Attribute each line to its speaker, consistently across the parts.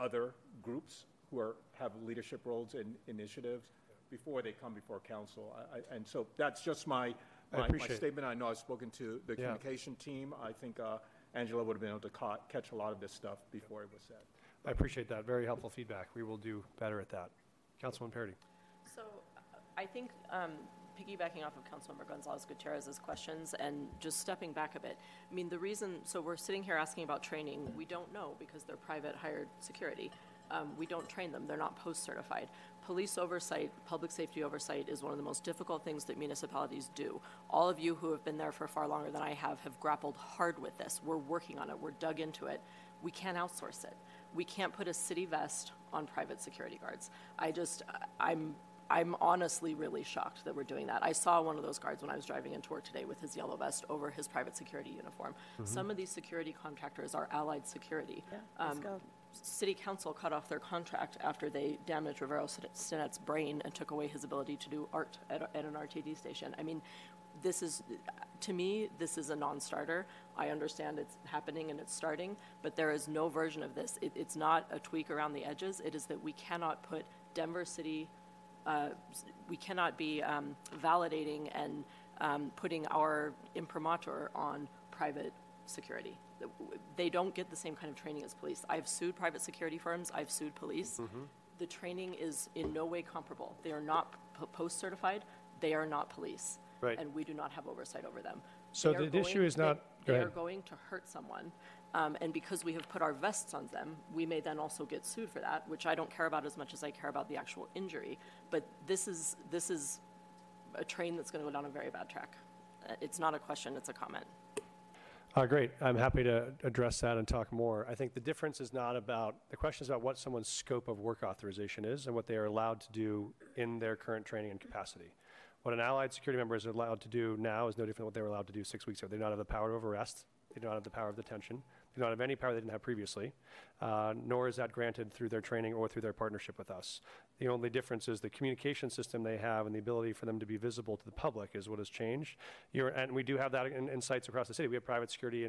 Speaker 1: other groups who are, have leadership roles in initiatives before they come before council. I- I- And so that's just my,
Speaker 2: I
Speaker 1: my my statement. I know I've spoken to the
Speaker 2: Yeah.
Speaker 1: communication team. I think uh, Angela would have been able to ca- catch a lot of this stuff before it was said.
Speaker 2: I appreciate that. Very helpful feedback. We will do better at that. Councilman Parady.
Speaker 3: So uh, I think um, piggybacking off of Councilmember Gonzales Gutierrez's questions and just stepping back a bit, I mean, the reason, so we're sitting here asking about training, we don't know because they're private hired security. Um, We don't train them, they're not post-certified. Police oversight, public safety oversight is one of the most difficult things that municipalities do. All of you who have been there for far longer than I have have grappled hard with this. We're working on it, we're dug into it. We can't outsource it. We can't put a city vest on private security guards. I just, I'm, I'm honestly really shocked that we're doing that. I saw one of those guards when I was driving into work today with his yellow vest over his private security uniform. Some of these security contractors are allied security. Um, City council cut off their contract after they damaged Rivero Sinet's brain and took away his ability to do art at, at an RTD station. I mean, this is, to me, this is a non-starter. I understand it's happening and it's starting, but there is no version of this. It, it's not a tweak around the edges. It is that we cannot put Denver City, uh, we cannot be um, validating and um, putting our imprimatur on private security. They don't get the same kind of training as police. I've sued private security firms. I've sued police. The training is in no way comparable. They are not p- post-certified. They are not police.
Speaker 2: Right.
Speaker 3: And we do not have oversight over them.
Speaker 2: So
Speaker 3: They
Speaker 2: the issue
Speaker 3: going-
Speaker 2: is not-
Speaker 3: they- They are going to hurt someone. Um, and because we have put our vests on them, we may then also get sued for that, which I don't care about as much as I care about the actual injury. But this is, this is a train that's going to go down a very bad track. Uh, It's not a question, it's a comment.
Speaker 2: Uh, Great. I'm happy to address that and talk more. I think the difference is not about, the question is about what someone's scope of work authorization is and what they are allowed to do in their current training and capacity. What an allied security member is allowed to do now is no different than what they were allowed to do six weeks ago. They do not have the power of arrest. They do not have the power of detention. Do not have any power they didn't have previously, uh, nor is that granted through their training or through their partnership with us. The only difference is the communication system they have and the ability for them to be visible to the public is what has changed. You're, and we do have that in, in sites across the city. We have private security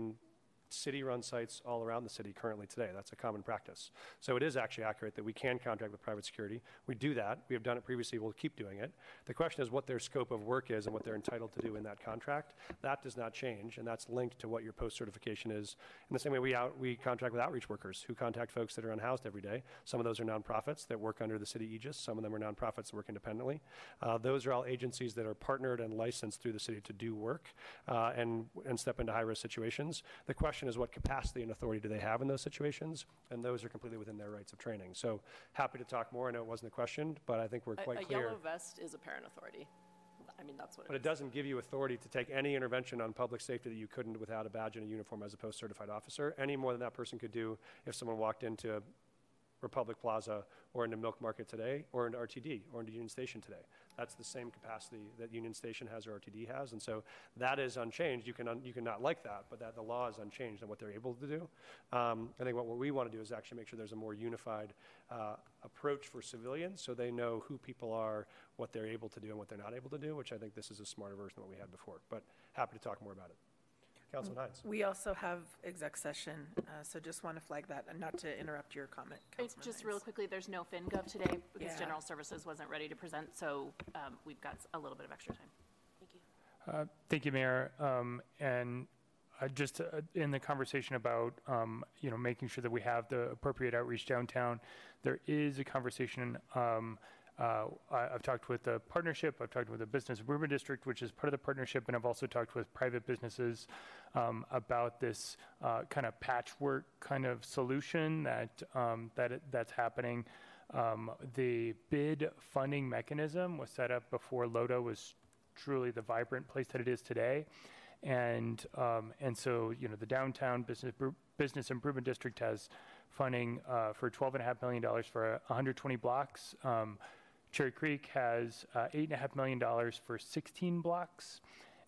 Speaker 2: in city-run sites all around the city currently today. That's a common practice. So it is actually accurate that we can contract with private security. We do that. We have done it previously. We'll keep doing it. The question is what their scope of work is and what they're entitled to do in that contract. That does not change, and that's linked to what your post-certification is. In the same way we out, we contract with outreach workers who contact folks that are unhoused every day. Some of those are nonprofits that work under the city aegis. Some of them are nonprofits that work independently. Uh, those are all agencies that are partnered and licensed through the city to do work uh, and, and step into high-risk situations. The question is what capacity and authority do they have in those situations? And those are completely within their rights of training. So happy to talk more. I know it wasn't a question, but I think we're
Speaker 3: A-
Speaker 2: quite
Speaker 3: A
Speaker 2: clear.
Speaker 3: yellow vest is a parent authority. I mean, that's what it is.
Speaker 2: But
Speaker 3: it
Speaker 2: it doesn't give you authority to take any intervention on public safety that you couldn't without a badge and a uniform as a post-certified officer, any more than that person could do if someone walked into Republic Plaza or into Milk Market today, or into RTD, or into Union Station today. That's the same capacity that Union Station has or RTD has, and so that is unchanged. You can, un- you can not like that, but that the law is unchanged in what they're able to do. Um, I think what, what we want to do is actually make sure there's a more unified uh, approach for civilians, so they know who people are, what they're able to do, and what they're not able to do, which I think this is a smarter version of what we had before. But happy to talk more about it. Councilman Hinds.
Speaker 4: We also have exec session, uh, so just want to flag that, and not to interrupt your comment,
Speaker 5: It's
Speaker 4: Councilman
Speaker 5: Just real quickly, there's no FinGov today because
Speaker 4: Yeah.
Speaker 5: General Services wasn't ready to present, so um, we've got a little bit of extra time. Thank you.
Speaker 6: Uh, Thank you, Mayor. Um, And uh, just uh, in the conversation about, um, you know, making sure that we have the appropriate outreach downtown, there is a conversation, um, uh, I- I've talked with the partnership, I've talked with the Business Improvement District, which is part of the partnership, and I've also talked with private businesses um, about this uh, kind of patchwork kind of solution that, um, that, that's happening. Um, The bid funding mechanism was set up before LoDo was truly the vibrant place that it is today. And, um, and so, you know, the downtown business, business improvement district has funding, uh, for twelve and a half million dollars for hundred twenty blocks. Cherry Creek has, uh, eight and a half million dollars for sixteen blocks.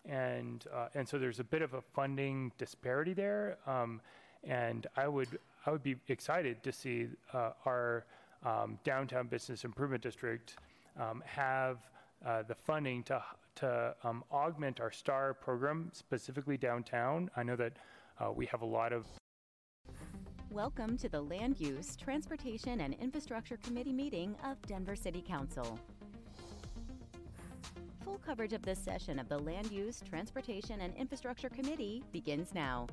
Speaker 6: And, uh, and so there's a bit of a funding disparity there. Um, and I would, I would be excited to see, uh, our, um, downtown business improvement district, um, have, uh, the funding to, to um, augment our STAR program, specifically downtown. I know that uh, we have a lot of
Speaker 7: Welcome to the Land Use, Transportation, and Infrastructure Committee meeting of Denver City Council. Full coverage of this session of the Land Use, Transportation, and Infrastructure Committee begins now.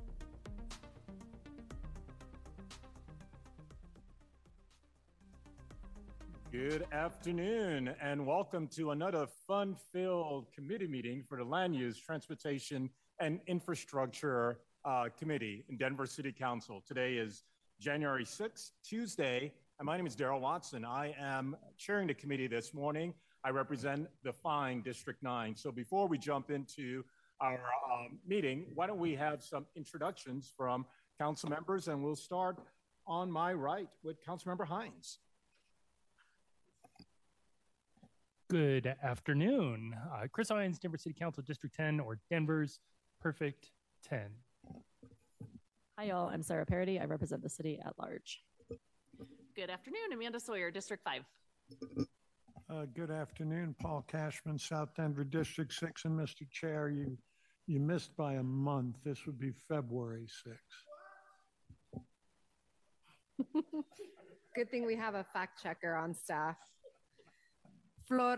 Speaker 1: Good afternoon, and welcome to another fun-filled committee meeting for the Land Use, Transportation, and Infrastructure uh, Committee in Denver City Council. Today is January 6th, Tuesday, and my name is Darrell Watson. I am chairing the committee this morning. I represent the fine District 9. So before we jump into our um, meeting, why don't we have some introductions from council members, and we'll start on my right with Councilmember Hinds.
Speaker 6: Good afternoon. Uh, Chris Hinds, Denver City Council District 10, or Denver's Perfect 10.
Speaker 8: Hi, y'all. I'm Sarah Parady. I represent the city at large.
Speaker 5: Good afternoon, Amanda Sawyer, District 5.
Speaker 9: Uh, good afternoon, Paul Kashmann, South Denver District 6. And Mr. Chair, you, you missed by a month. This would be February 6th.
Speaker 10: Good thing we have a fact checker on staff. Flor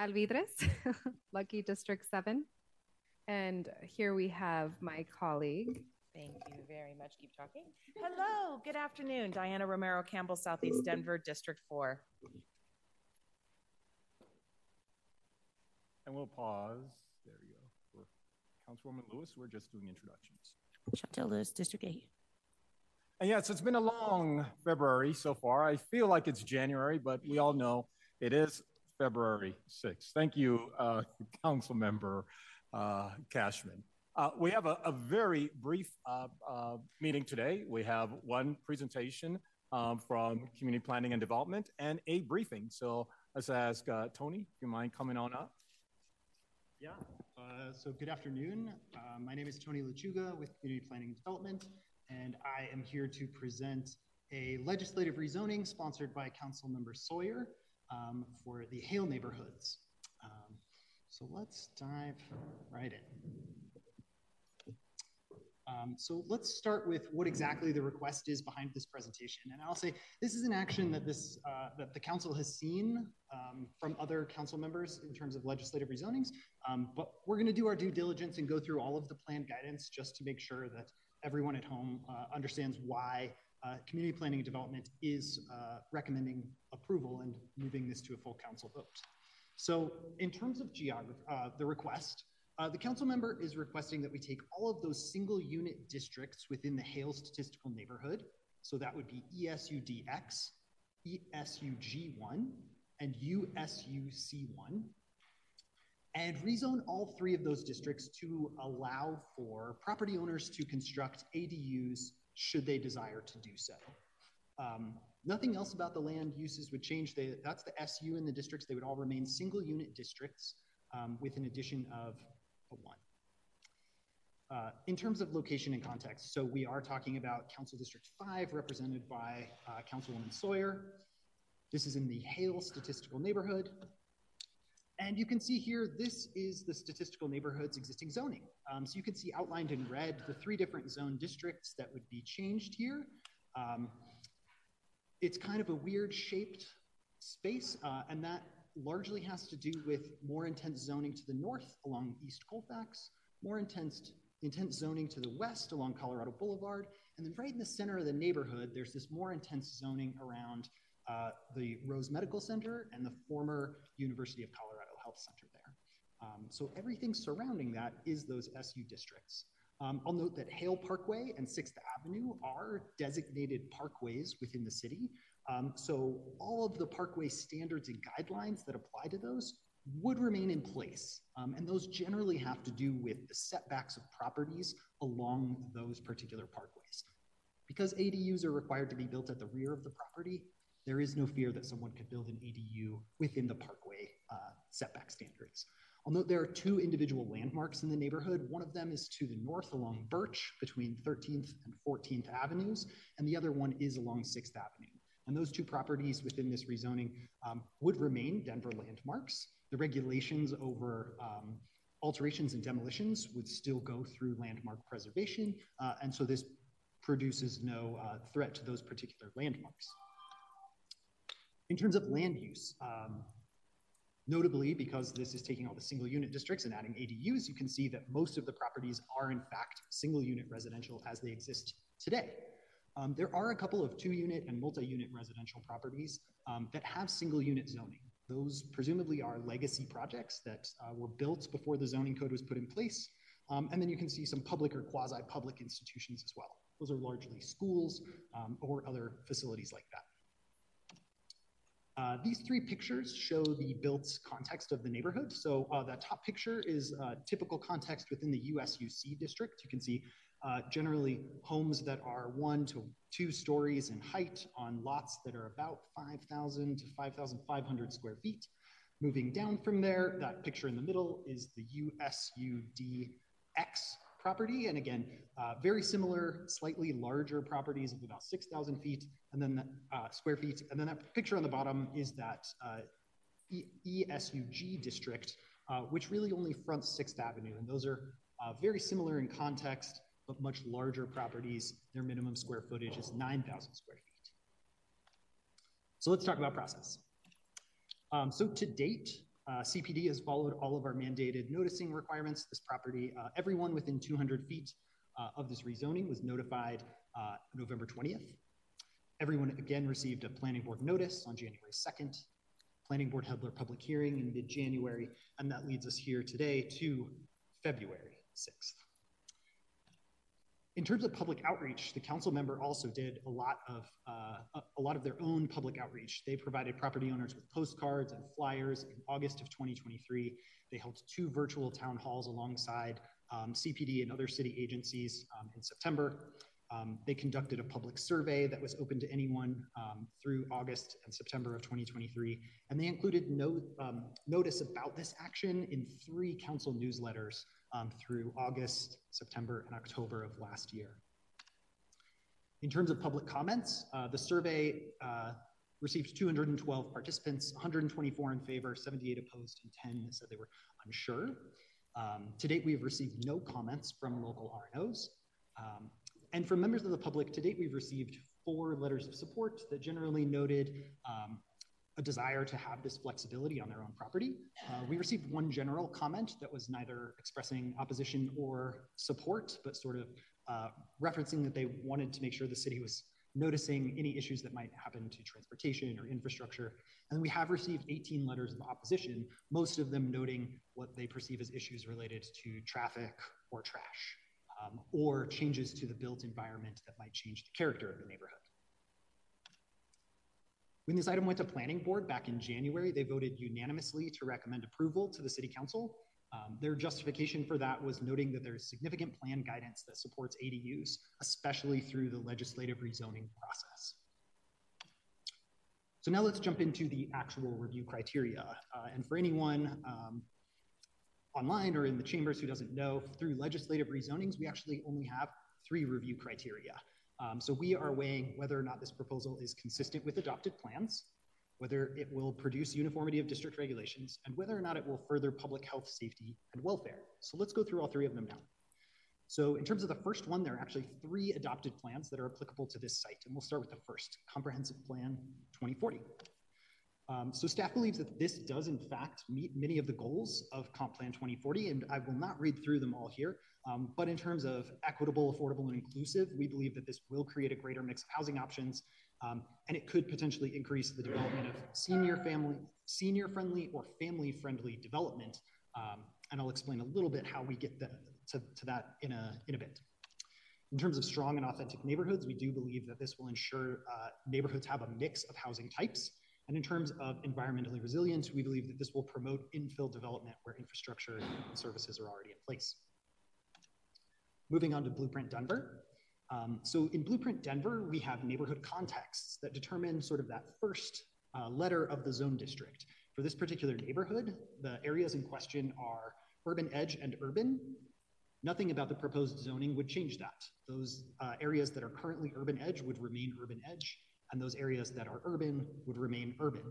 Speaker 10: Alvidrez, Lucky District 7. And here we have my colleague.
Speaker 11: Thank you very much. Keep talking. Hello, good afternoon. Diana Romero Campbell, Southeast Denver, District 4.
Speaker 1: And we'll pause. There we go. For Councilwoman Lewis, we're just doing introductions.
Speaker 11: Shontel Lewis, District 8.
Speaker 1: And yes, it's been a long February so far. I feel like it's January, but we all know it is February 6th. Thank you, uh, Council Member uh, Kashmann. Uh, we have a, a very brief uh, uh, meeting today. We have one presentation um, from Community Planning and Development and a briefing. So let's ask uh, Tony, if you mind coming on up.
Speaker 12: Yeah, uh, so good afternoon. Uh, my name is Tony Lechuga with Community Planning and Development, and I am here to present a legislative rezoning sponsored by Council Member Sawyer um, for the Hale neighborhoods. Um, so let's dive right in. Um, so let's start with what exactly the request is behind this presentation. And I'll say this is an action that this uh, that the council has seen um, from other council members in terms of legislative rezonings. Um, but we're going to do our due diligence and go through all of the planned guidance just to make sure that everyone at home uh, understands why uh, community planning and development is uh, recommending approval and moving this to a full council vote. So in terms of geography, uh, the request, uh, the council member is requesting that we take all of those single unit districts within the Hale statistical neighborhood. So that would be ESUDX, ESUG1, and USUC1, and rezone all three of those districts to allow for property owners to construct ADUs should they desire to do so. Um, nothing else about the land uses would change. They, that's the SU in the districts. They would all remain single unit districts um, with an addition of one. Uh, in terms of location and context, so we are talking about Council District 5, represented by uh, Councilwoman Sawyer. This is in the Hale statistical neighborhood. And you can see here, this is the statistical neighborhood's existing zoning. Um, so you can see outlined in red the three different zone districts that would be changed here. Um, it's kind of a weird shaped space, uh, and that largely has to do with more intense zoning to the north along East Colfax, more intense, intense zoning to the west along Colorado Boulevard, and then right in the center of the neighborhood, there's this more intense zoning around uh, the Rose Medical Center and the former University of Colorado Health Center there. Um, so everything surrounding that is those SU districts. Um, I'll note that Hale Parkway and 6th Avenue are designated parkways within the city. Um, so all of the parkway standards and guidelines that apply to those would remain in place. Um, and those generally have to do with the setbacks of properties along those particular parkways. Because ADUs are required to be built at the rear of the property, there is no fear that someone could build an ADU within the parkway uh, setback standards. I'll note there are two individual landmarks in the neighborhood. One of them is to the north along Birch between 13th and 14th Avenues, and the other one is along 6th Avenue. And those two properties within this rezoning um, would remain Denver landmarks. The regulations over um, alterations and demolitions would still go through landmark preservation. Uh, and so this produces no uh, threat to those particular landmarks. In terms of land use, um, notably because this is taking all the single unit districts and adding ADUs, you can see that most of the properties are in fact single unit residential as they exist today. Um, there are a couple of two unit and multi unit residential properties um, that have single unit zoning. Those presumably are legacy projects that uh, were built before the zoning code was put in place. Um, and then you can see some public or quasi public institutions as well. Those are largely schools um, or other facilities like that. Uh, these three pictures show the built context of the neighborhood. So uh, the top picture is uh, typical context within the USUC district. You can see uh, generally homes that are one to two stories in height on lots that are about 5,000 to 5,500 square feet. Moving down from there, that picture in the middle is the USUDX property. And again, uh, very similar, slightly larger properties of about 6,000 feet and then uh, square feet. And then that picture on the bottom is that uh, e ESUG district, uh, which really only fronts 6th Avenue. And those are uh, very similar in context, but much larger properties. Their minimum square footage is 9,000 square feet. So let's talk about process. Um, so to date, uh, CPD has followed all of our mandated noticing requirements. This property, uh, everyone within 200 feet uh, of this rezoning was notified uh, November 20th. Everyone again received a planning board notice on January 2nd. Planning board held their public hearing in mid-January, and that leads us here today to February 6th. In terms of public outreach, the council member also did a lot of uh, a lot of their own public outreach. They provided property owners with postcards and flyers. In August of 2023, they held two virtual town halls alongside um, CPD and other city agencies um, in September. Um, they conducted a public survey that was open to anyone um, through August and September of 2023, and they included no, um, notice about this action in three council newsletters um, through August, September, and October of last year. In terms of public comments, uh, the survey uh, received 212 participants, 124 in favor, 78 opposed, and 10 said they were unsure. Um, to date, we have received no comments from local RNOs. Um, and from members of the public, to date, we've received four letters of support that generally noted um, a desire to have this flexibility on their own property. Uh, we received one general comment that was neither expressing opposition or support, but sort of uh, referencing that they wanted to make sure the city was noticing any issues that might happen to transportation or infrastructure. And we have received 18 letters of opposition, most of them noting what they perceive as issues related to traffic or trash, um, or changes to the built environment that might change the character of the neighborhood. When this item went to planning board back in January, they voted unanimously to recommend approval to the city council. Um, their justification for that was noting that there's significant plan guidance that supports ADUs, especially through the legislative rezoning process. So now let's jump into the actual review criteria. Uh, and for anyone um, online or in the chambers who doesn't know, through legislative rezonings, we actually only have three review criteria. Um, so we are weighing whether or not this proposal is consistent with adopted plans, whether it will produce uniformity of district regulations, and whether or not it will further public health, safety, and welfare. So let's go through all three of them now. So in terms of the first one, there are actually three adopted plans that are applicable to this site. And we'll start with the first, Comprehensive Plan 2040. Um, so staff believes that this does in fact meet many of the goals of Comp Plan 2040, and I will not read through them all here. Um, but in terms of equitable, affordable, and inclusive, we believe that this will create a greater mix of housing options, um, and it could potentially increase the development of senior family, senior friendly or family friendly development. Um, and I'll explain a little bit how we get the, to, to that in a, in a bit. In terms of strong and authentic neighborhoods, we do believe that this will ensure uh, neighborhoods have a mix of housing types and in terms of environmentally resilience, we believe that this will promote infill development where infrastructure and services are already in place. Moving on to Blueprint Denver. Um, so in Blueprint Denver, we have neighborhood contexts that determine sort of that first uh, letter of the zone district. For this particular neighborhood, the areas in question are urban edge and urban. Nothing about the proposed zoning would change that. Those uh, areas that are currently urban edge would remain urban edge, and those areas that are urban would remain urban.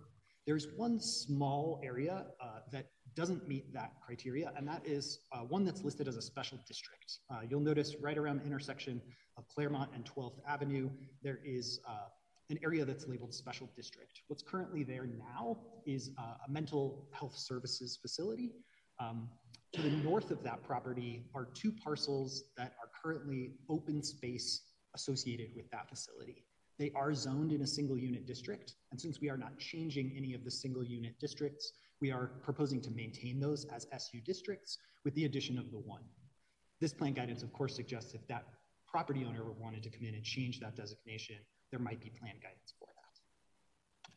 Speaker 12: There's one small area uh, that doesn't meet that criteria, and that is uh, one that's listed as a special district. Uh, you'll notice right around the intersection of Clermont and 12th Avenue, there is uh, an area that's labeled special district. What's currently there now is uh, a mental health services facility. Um, to the north of that property are two parcels that are currently open space associated with that facility. They are zoned in a single unit district, and since we are not changing any of the single unit districts, we are proposing to maintain those as SU districts with the addition of the one. This plan guidance, of course, suggests if that property owner wanted to come in and change that designation, there might be plan guidance for that.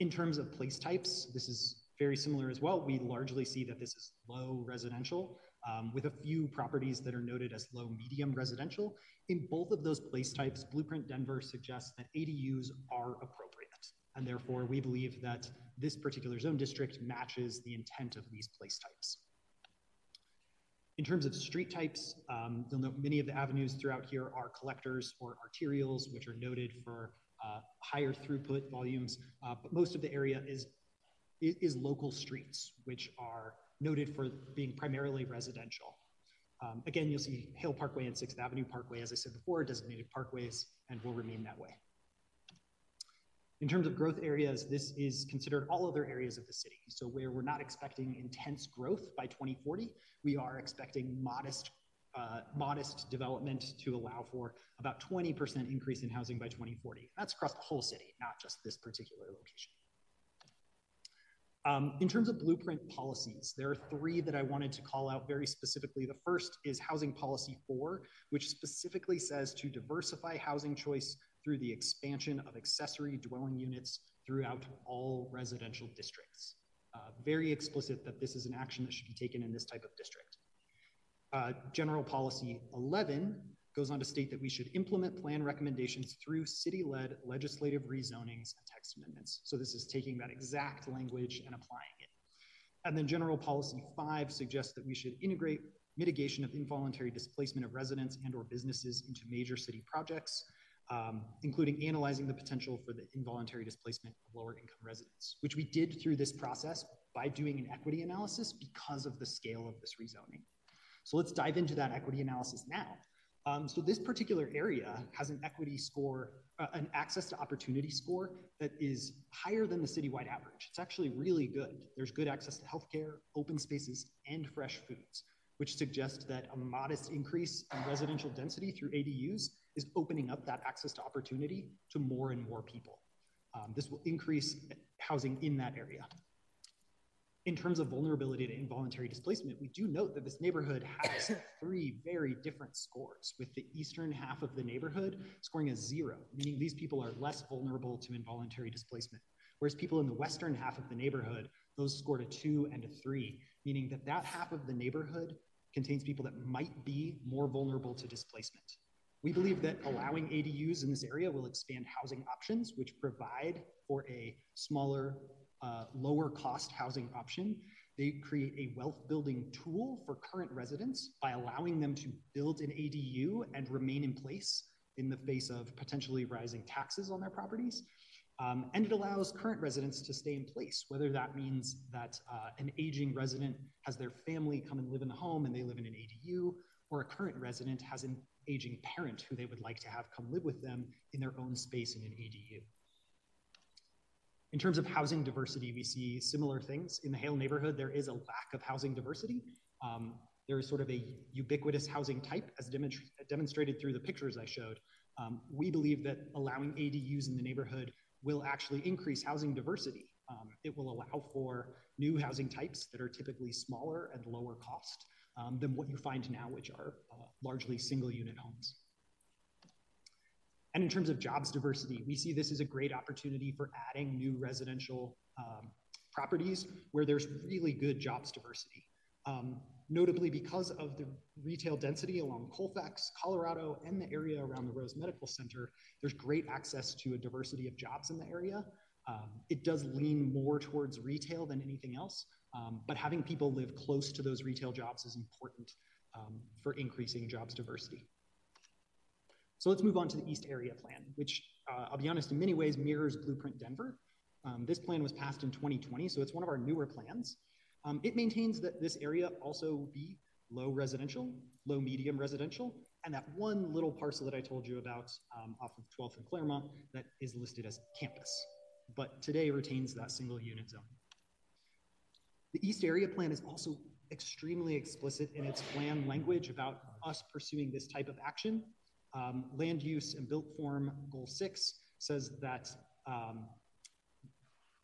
Speaker 12: In terms of place types, this is very similar as well. We largely see that this is low residential, um, with a few properties that are noted as low medium residential. In both of those place types, Blueprint Denver suggests that ADUs are appropriate. And therefore, we believe that this particular zone district matches the intent of these place types. In terms of street types, um, you'll note many of the avenues throughout here are collectors or arterials, which are noted for uh, higher throughput volumes, uh, but most of the area is, is local streets, which are noted for being primarily residential. Um, again, you'll see Hale Parkway and 6th Avenue Parkway, as I said before, designated parkways and will remain that way. In terms of growth areas, this is considered all other areas of the city. So where we're not expecting intense growth by 2040, we are expecting modest uh, modest development to allow for about 20% increase in housing by 2040. That's across the whole city, not just this particular location. Um, in terms of blueprint policies, there are three that I wanted to call out very specifically. The first is Housing Policy 4, which specifically says to diversify housing choice through the expansion of accessory dwelling units throughout all residential districts. Uh, very explicit that this is an action that should be taken in this type of district. Uh, General Policy 11 goes on to state that we should implement plan recommendations through city-led legislative rezonings and text amendments. So this is taking that exact language and applying it. And then General Policy 5 suggests that we should integrate mitigation of involuntary displacement of residents and or businesses into major city projects um, including analyzing the potential for the involuntary displacement of lower income residents, which we did through this process by doing an equity analysis because of the scale of this rezoning. So let's dive into that equity analysis now. Um, so this particular area has an equity score, uh, an access to opportunity score that is higher than the citywide average. It's actually really good. There's good access to healthcare, open spaces, and fresh foods, which suggests that a modest increase in residential density through ADUs is opening up that access to opportunity to more and more people. Um, this will increase housing in that area. In terms of vulnerability to involuntary displacement, we do note that this neighborhood has three very different scores, with the eastern half of the neighborhood scoring a zero, meaning these people are less vulnerable to involuntary displacement. Whereas people in the western half of the neighborhood, those scored a two and a three, meaning that that half of the neighborhood contains people that might be more vulnerable to displacement. We believe that allowing ADUs in this area will expand housing options, which provide for a smaller, uh, lower cost housing option. They create a wealth building tool for current residents by allowing them to build an ADU and remain in place in the face of potentially rising taxes on their properties. Um, and it allows current residents to stay in place, whether that means that uh, an aging resident has their family come and live in the home and they live in an ADU, or a current resident has an aging parent who they would like to have come live with them in their own space in an ADU. In terms of housing diversity, we see similar things. In the Hale neighborhood, there is a lack of housing diversity. Um, there is sort of a ubiquitous housing type as demonstrated through the pictures I showed. Um, we believe that allowing ADUs in the neighborhood will actually increase housing diversity. Um, it will allow for new housing types that are typically smaller and lower cost um, than what you find now, which are uh, largely single unit homes. And in terms of jobs diversity, we see this as a great opportunity for adding new residential um, properties where there's really good jobs diversity. Um, notably because of the retail density along Colfax, Colorado, and the area around the Rose Medical Center, there's great access to a diversity of jobs in the area. Um, it does lean more towards retail than anything else, um, but having people live close to those retail jobs is important um, for increasing jobs diversity. So let's move on to the East Area Plan, which uh, I'll be honest, in many ways mirrors Blueprint Denver. Um, this plan was passed in 2020, so it's one of our newer plans. Um, it maintains that this area also be low residential, low medium residential, and that one little parcel that I told you about um, off of 12th and Clermont that is listed as campus, but today retains that single unit zone. The East Area Plan is also extremely explicit in its plan language about us pursuing this type of action. Um, land use and built form goal six says that um,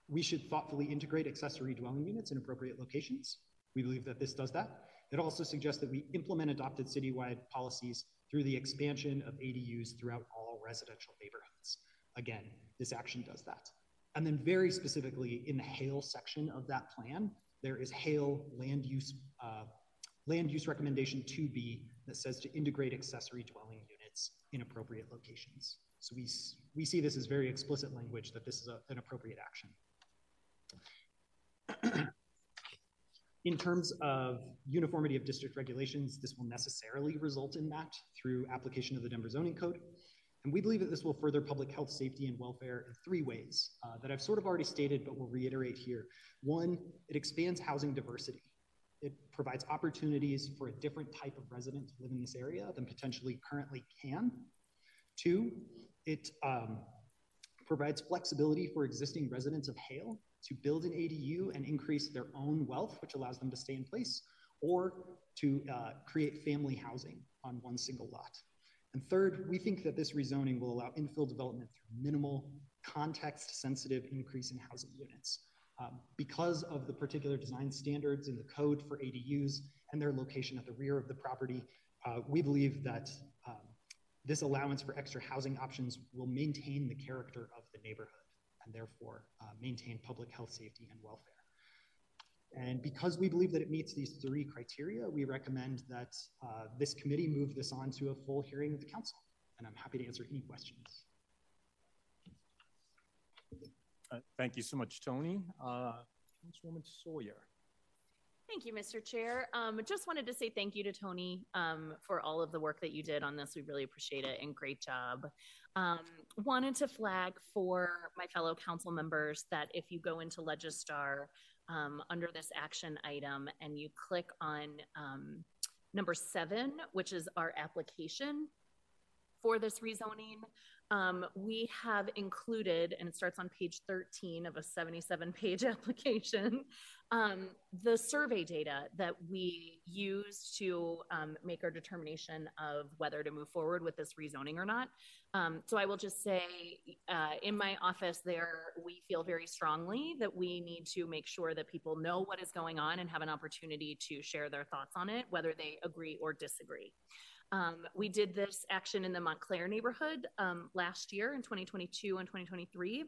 Speaker 12: we should thoughtfully integrate accessory dwelling units in appropriate locations. We believe that this does that. It also suggests that we implement adopted citywide policies through the expansion of ADUs throughout all residential neighborhoods. Again, this action does that. And then very specifically in the Hale section of that plan, there is Hale land use, uh, land use recommendation 2B that says to integrate accessory dwelling units in appropriate locations. So we, we see this as very explicit language that this is a, an appropriate action. in terms of uniformity of district regulations, this will necessarily result in that through application of the Denver Zoning Code. And we believe that this will further public health, safety, and welfare in three ways uh, that I've sort of already stated, but will reiterate here. One, it expands housing diversity. It provides opportunities for a different type of resident to live in this area than potentially currently can. Two, it um, provides flexibility for existing residents of Hale to build an ADU and increase their own wealth, which allows them to stay in place, or to uh, create family housing on one single lot. And third, we think that this rezoning will allow infill development through minimal, context sensitive increase in housing units. Um, because of the particular design standards in the code for ADUs and their location at the rear of the property, uh, we believe that um, this allowance for extra housing options will maintain the character of the neighborhood and therefore uh, maintain public health, safety, and welfare. And because we believe that it meets these three criteria, we recommend that uh, this committee move this on to a full hearing of the council. And I'm happy to answer any questions.
Speaker 1: Uh, thank you so much, Tony. Uh, Councilwoman Sawyer.
Speaker 5: Thank you, Mr. Chair. Um, just wanted to say thank you to Tony um, for all of the work that you did on this. We really appreciate it and great job. Um, wanted to flag for my fellow council members that if you go into Legistar um, under this action item and you click on um, number seven, which is our application for this rezoning, um, we have included, and it starts on page 13 of a 77 page application, um, the survey data that we use to um, make our determination of whether to move forward with this rezoning or not. Um, so I will just say uh, in my office there, we feel very strongly that we need to make sure that people know what is going on and have an opportunity to share their thoughts on it, whether they agree or disagree. Um, we did this action in the Montclair neighborhood um, last year in 2022 and 2023.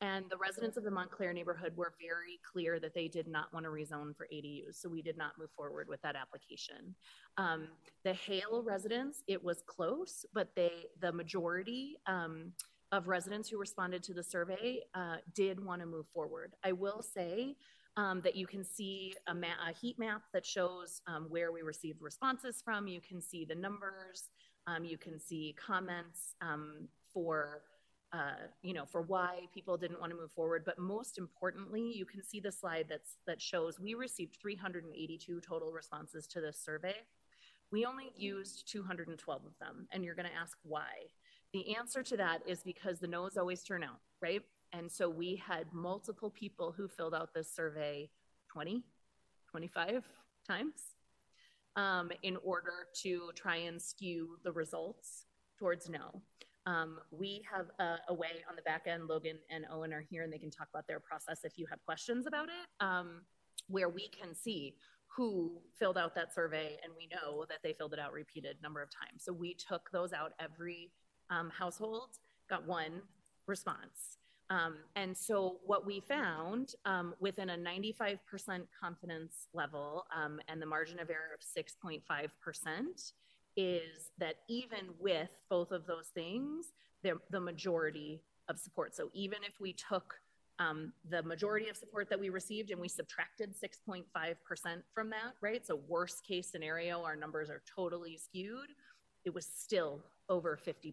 Speaker 5: And the residents of the Montclair neighborhood were very clear that they did not want to rezone for ADUs. So we did not move forward with that application. Um, the Hale residents, it was close, but they, the majority um, of residents who responded to the survey uh, did want to move forward. I will say um, that you can see a, ma- a, heat map that shows um, where we received responses from. You can see the numbers. Um, you can see comments um, for, uh, you know, for why people didn't want to move forward. But most importantly, you can see the slide that's that shows we received 382 total responses to this survey. We only used 212 of them, and you're going to ask why. The answer to that is because the no's always turn out, right? And so we had multiple people who filled out this survey 20, 25 times um, in order to try and skew the results towards no. Um, we have a, a, way on the back end. Logan and Owen are here and they can talk about their process if you have questions about it, um, where we can see who filled out that survey and we know that they filled it out repeated number of times. So we took those out every um, household, got one response. Um, and so what we found um, within a 95% confidence level um, and the margin of error of 6.5% is that even with both of those things, the, majority of support. So even if we took um, the majority of support that we received and we subtracted 6.5% from that, right? So worst case scenario, our numbers are totally skewed. It was still over 50%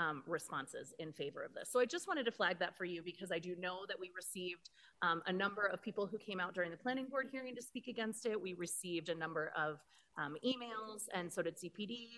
Speaker 5: um, responses in favor of this. So I just wanted to flag that for you because I do know that we received um, a number of people who came out during the planning board hearing to speak against it. We received a number of um, emails, and so did CPD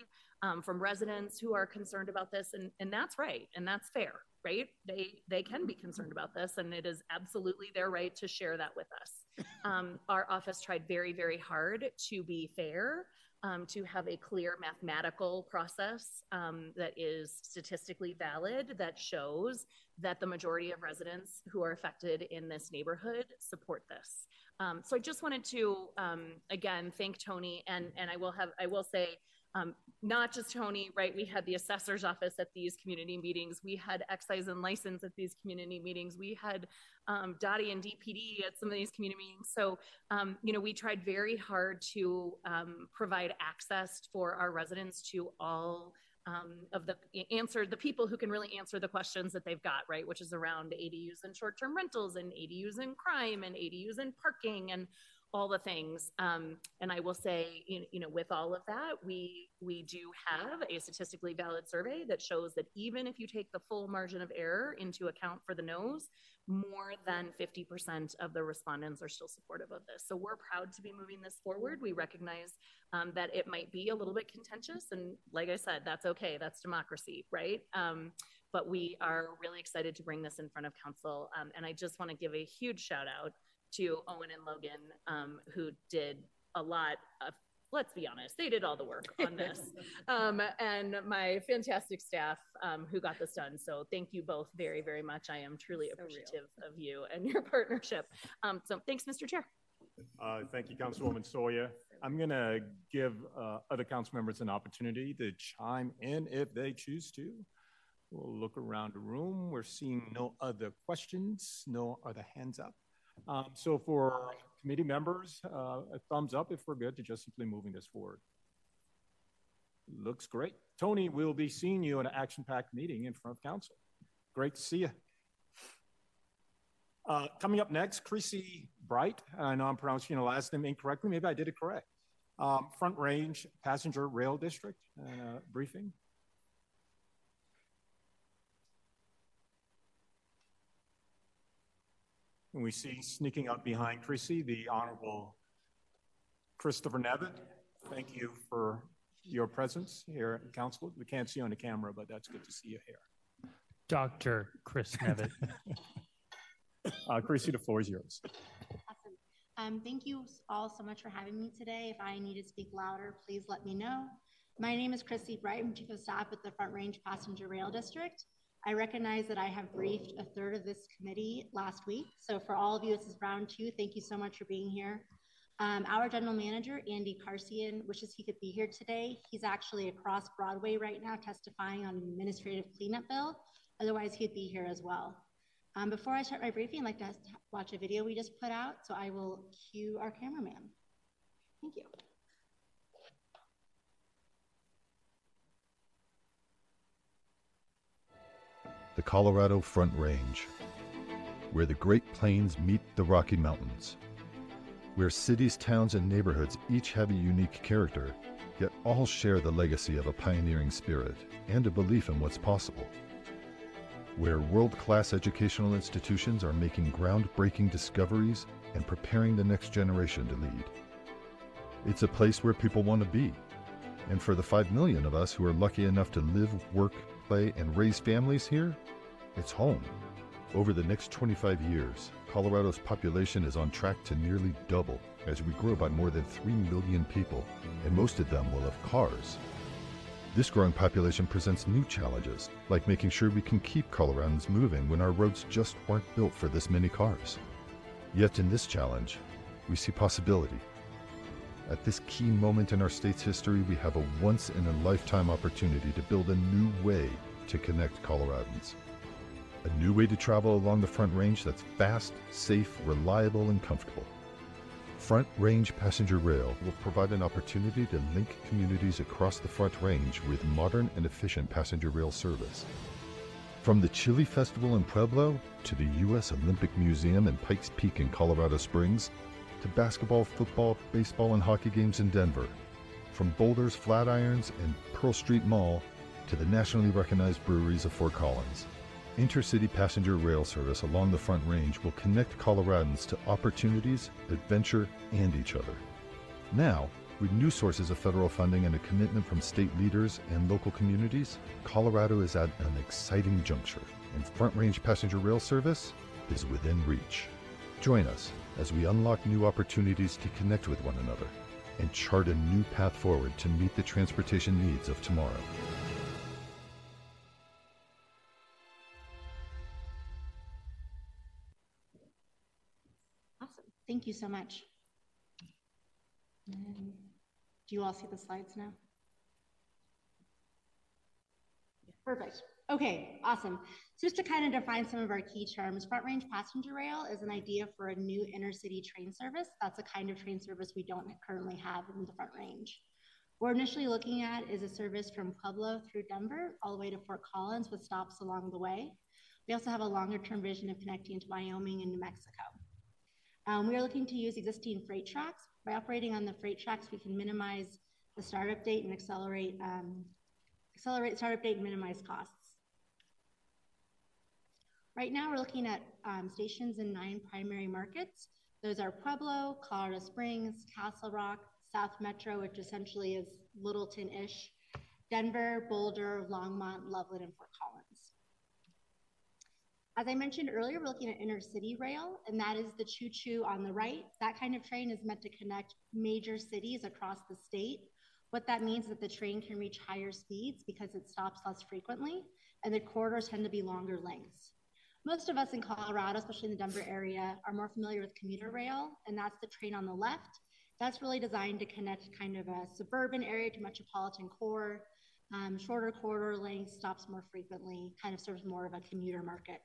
Speaker 5: um, from residents who are concerned about this, and, and that's right, and that's fair, right? They they can be concerned about this, and it is absolutely their right to share that with us. Um, our office tried very very hard to be fair um, to have a clear mathematical process um, that is statistically valid that shows that the majority of residents who are affected in this neighborhood support this. Um, so I just wanted to um, again thank Tony and and I will have I will say um, not just Tony, right? We had the assessor's office at these community meetings. We had excise and license at these community meetings. We had um, DOTI and DPD at some of these community meetings. So, um, you know, we tried very hard to um, provide access for our residents to all um, of the answer, the people who can really answer the questions that they've got, right? Which is around ADUs and short-term rentals and ADUs and crime and ADUs and parking and all the things. Um, and I will say, you, you know, with all of that, we we do have a statistically valid survey that shows that even if you take the full margin of error into account for the no's, more than 50% of the respondents are still supportive of this. So we're proud to be moving this forward. We recognize um, that it might be a little bit contentious, and like I said, that's okay. That's democracy, right? Um, but we are really excited to bring this in front of council. Um, and I just want to give a huge shout out to Owen and Logan, um, who did a lot of, let's be honest, they did all the work on this. um, and my fantastic staff um, who got this done. So thank you both very, very much. I am truly so appreciative real. of you and your partnership. Um, so thanks, Mr. Chair.
Speaker 1: Uh, thank you, Councilwoman Sawyer. I'm going to give uh, other council members an opportunity to chime in if they choose to. We'll look around the room. We're seeing no other questions, no other hands up. Um, so for committee members, uh, a thumbs up if we're good to just simply moving this forward. Looks great. Tony, we'll be seeing you in an action-packed meeting in front of council. Great to see you. Uh, coming up next, Chrissy Bright. I know I'm pronouncing your last name incorrectly. Maybe I did it correct. Um, Front Range Passenger Rail District uh, briefing. And we see sneaking up behind Chrissy the Honorable Christopher Nevitt. Thank you for your presence here at Council. We can't see you on the camera, but that's good to see you here.
Speaker 6: Dr. Chris Nevitt.
Speaker 1: uh, Chrissy, the floor is yours.
Speaker 13: Awesome. Um, thank you all so much for having me today. If I need to speak louder, please let me know. My name is Chrissy Bright. I'm Chief of Staff at the Front Range Passenger Rail District. I recognize that I have briefed a third of this committee last week. So for all of you, this is round two. Thank you so much for being here. Um, our general manager, Andy Karsian, wishes he could be here today. He's actually across Broadway right now testifying on an administrative cleanup bill. Otherwise, he'd be here as well. Um, before I start my briefing, I'd like to watch a video we just put out. So I will cue our cameraman. Thank you.
Speaker 14: The Colorado Front Range, where the Great Plains meet the Rocky Mountains, where cities, towns, and neighborhoods each have a unique character, yet all share the legacy of a pioneering spirit and a belief in what's possible, where world class educational institutions are making groundbreaking discoveries and preparing the next generation to lead. It's a place where people want to be. And for the 5 million of us who are lucky enough to live, work, play, and raise families here, it's home. Over the next 25 years, Colorado's population is on track to nearly double as we grow by more than 3 million people, and most of them will have cars. This growing population presents new challenges, like making sure we can keep Coloradans moving when our roads just weren't built for this many cars. Yet in this challenge, we see possibility. At this key moment in our state's history, we have a once in a lifetime opportunity to build a new way to connect Coloradans. A new way to travel along the Front Range that's fast, safe, reliable, and comfortable. Front Range Passenger Rail will provide an opportunity to link communities across the Front Range with modern and efficient passenger rail service. From the Chili Festival in Pueblo to the U.S. Olympic Museum in Pikes Peak in Colorado Springs to basketball, football, baseball, and hockey games in Denver. From Boulder's Flatirons and Pearl Street Mall to the nationally recognized breweries of Fort Collins. Intercity passenger rail service along the Front Range will connect Coloradans to opportunities, adventure, and each other. Now, with new sources of federal funding and a commitment from state leaders and local communities, Colorado is at an exciting juncture, and Front Range passenger rail service is within reach. Join us as we unlock new opportunities to connect with one another and chart a new path forward to meet the transportation needs of tomorrow.
Speaker 13: Awesome. Thank you so much. Do you all see the slides now? Perfect. Okay, awesome. So just to kind of define some of our key terms, front range passenger rail is an idea for a new intercity train service. That's a kind of train service we don't currently have in the front range. What we're initially looking at is a service from Pueblo through Denver all the way to Fort Collins with stops along the way. We also have a longer term vision of connecting to Wyoming and New Mexico. Um, we are looking to use existing freight tracks. By operating on the freight tracks, we can minimize the startup date and accelerate um, accelerate startup date and minimize costs. Right now, we're looking at um, stations in nine primary markets. Those are Pueblo, Colorado Springs, Castle Rock, South Metro, which essentially is Littleton-ish, Denver, Boulder, Longmont, Loveland, and Fort Collins. As I mentioned earlier, we're looking at intercity rail, and that is the choo-choo on the right. That kind of train is meant to connect major cities across the state. What that means is that the train can reach higher speeds because it stops less frequently, and the corridors tend to be longer lengths. Most of us in Colorado, especially in the Denver area, are more familiar with commuter rail, and that's the train on the left. That's really designed to connect kind of a suburban area to metropolitan core, um, shorter corridor length, stops more frequently, kind of serves more of a commuter market.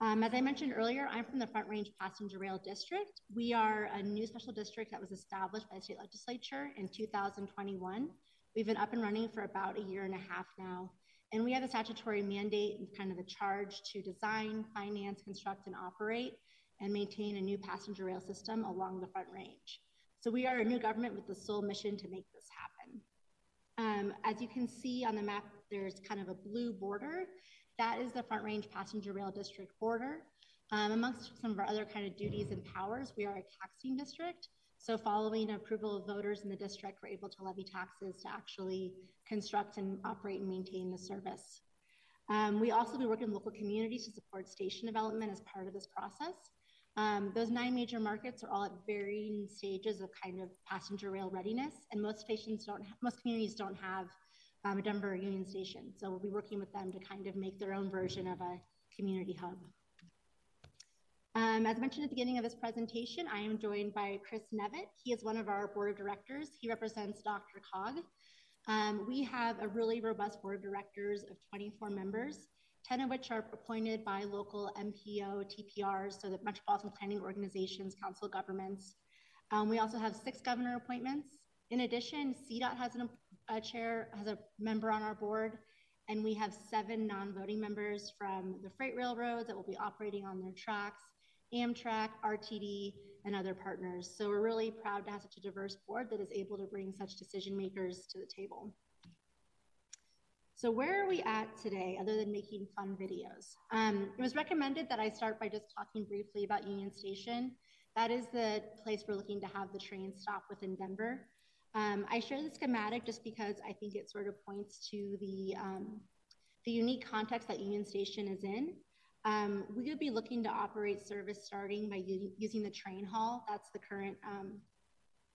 Speaker 13: Um, as I mentioned earlier, I'm from the Front Range Passenger Rail District. We are a new special district that was established by the state legislature in 2021. We've been up and running for about a year and a half now. And we have a statutory mandate and kind of a charge to design, finance, construct, and operate and maintain a new passenger rail system along the Front Range. So we are a new government with the sole mission to make this happen. Um, as you can see on the map, there's kind of a blue border. That is the Front Range Passenger Rail District border. Um, amongst some of our other kind of duties and powers, we are a taxing district. So following approval of voters in the district, we're able to levy taxes to actually construct and operate and maintain the service. Um, we also be working with local communities to support station development as part of this process. Um, those nine major markets are all at varying stages of kind of passenger rail readiness, and most stations don't, most communities don't have um, a Denver Union Station. So we'll be working with them to kind of make their own version of a community hub. Um, as mentioned at the beginning of this presentation, I am joined by Chris Nevitt. He is one of our board of directors. He represents DRCOG. Um, we have a really robust board of directors of 24 members, 10 of which are appointed by local MPO, TPRs, so the Metropolitan Planning Organizations, council governments. Um, we also have six governor appointments. In addition, CDOT has an, a chair, has a member on our board, and we have seven non-voting members from the freight railroads that will be operating on their tracks, Amtrak, RTD, and other partners. So we're really proud to have such a diverse board that is able to bring such decision makers to the table. So where are we at today other than making fun videos? Um, it was recommended that I start by just talking briefly about Union Station. That is the place we're looking to have the train stop within Denver. Um, I share the schematic just because I think it sort of points to the, um, the unique context that Union Station is in. Um, we would be looking to operate service starting by using the train hall. That's the current, um,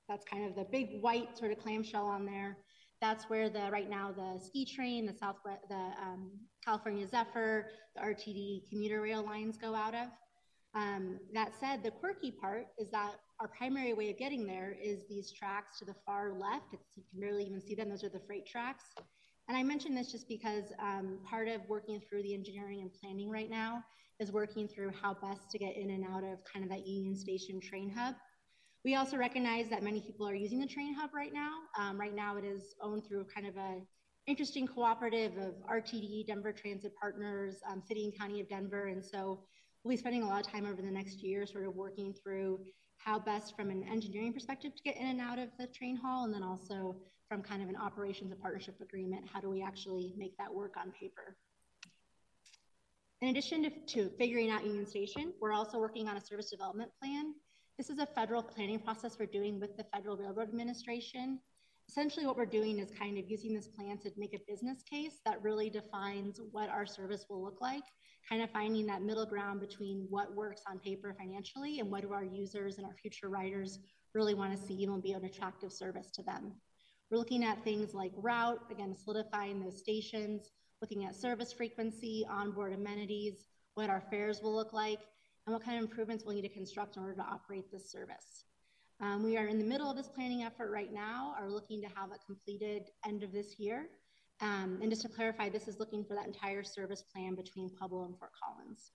Speaker 13: that's kind of the big white sort of clamshell on there. That's where the right now the ski train, the Southwest, the um, California Zephyr, the RTD commuter rail lines go out of. Um, that said, the quirky part is that our primary way of getting there is these tracks to the far left. It's, you can barely even see them. Those are the freight tracks. And I mention this just because um, part of working through the engineering and planning right now is working through how best to get in and out of kind of that Union Station train hub. We also recognize that many people are using the train hub right now. Um, right now, it is owned through kind of a interesting cooperative of RTD, Denver Transit Partners, um, City and County of Denver, and so we'll be spending a lot of time over the next year sort of working through how best from an engineering perspective to get in and out of the train hall and then also from kind of an operations and partnership agreement. How do we actually make that work on paper? In addition to, to figuring out Union Station, we're also working on a service development plan. This is a federal planning process we're doing with the Federal Railroad Administration. Essentially, what we're doing is kind of using this plan to make a business case that really defines what our service will look like, kind of finding that middle ground between what works on paper financially and what do our users and our future riders really want to see and be an attractive service to them. We're looking at things like route, again, solidifying those stations, looking at service frequency, onboard amenities, what our fares will look like, and what kind of improvements we'll need to construct in order to operate this service. Um, we are in the middle of this planning effort right now, are looking to have it completed end of this year. Um, and just to clarify, this is looking for that entire service plan between Pueblo and Fort Collins.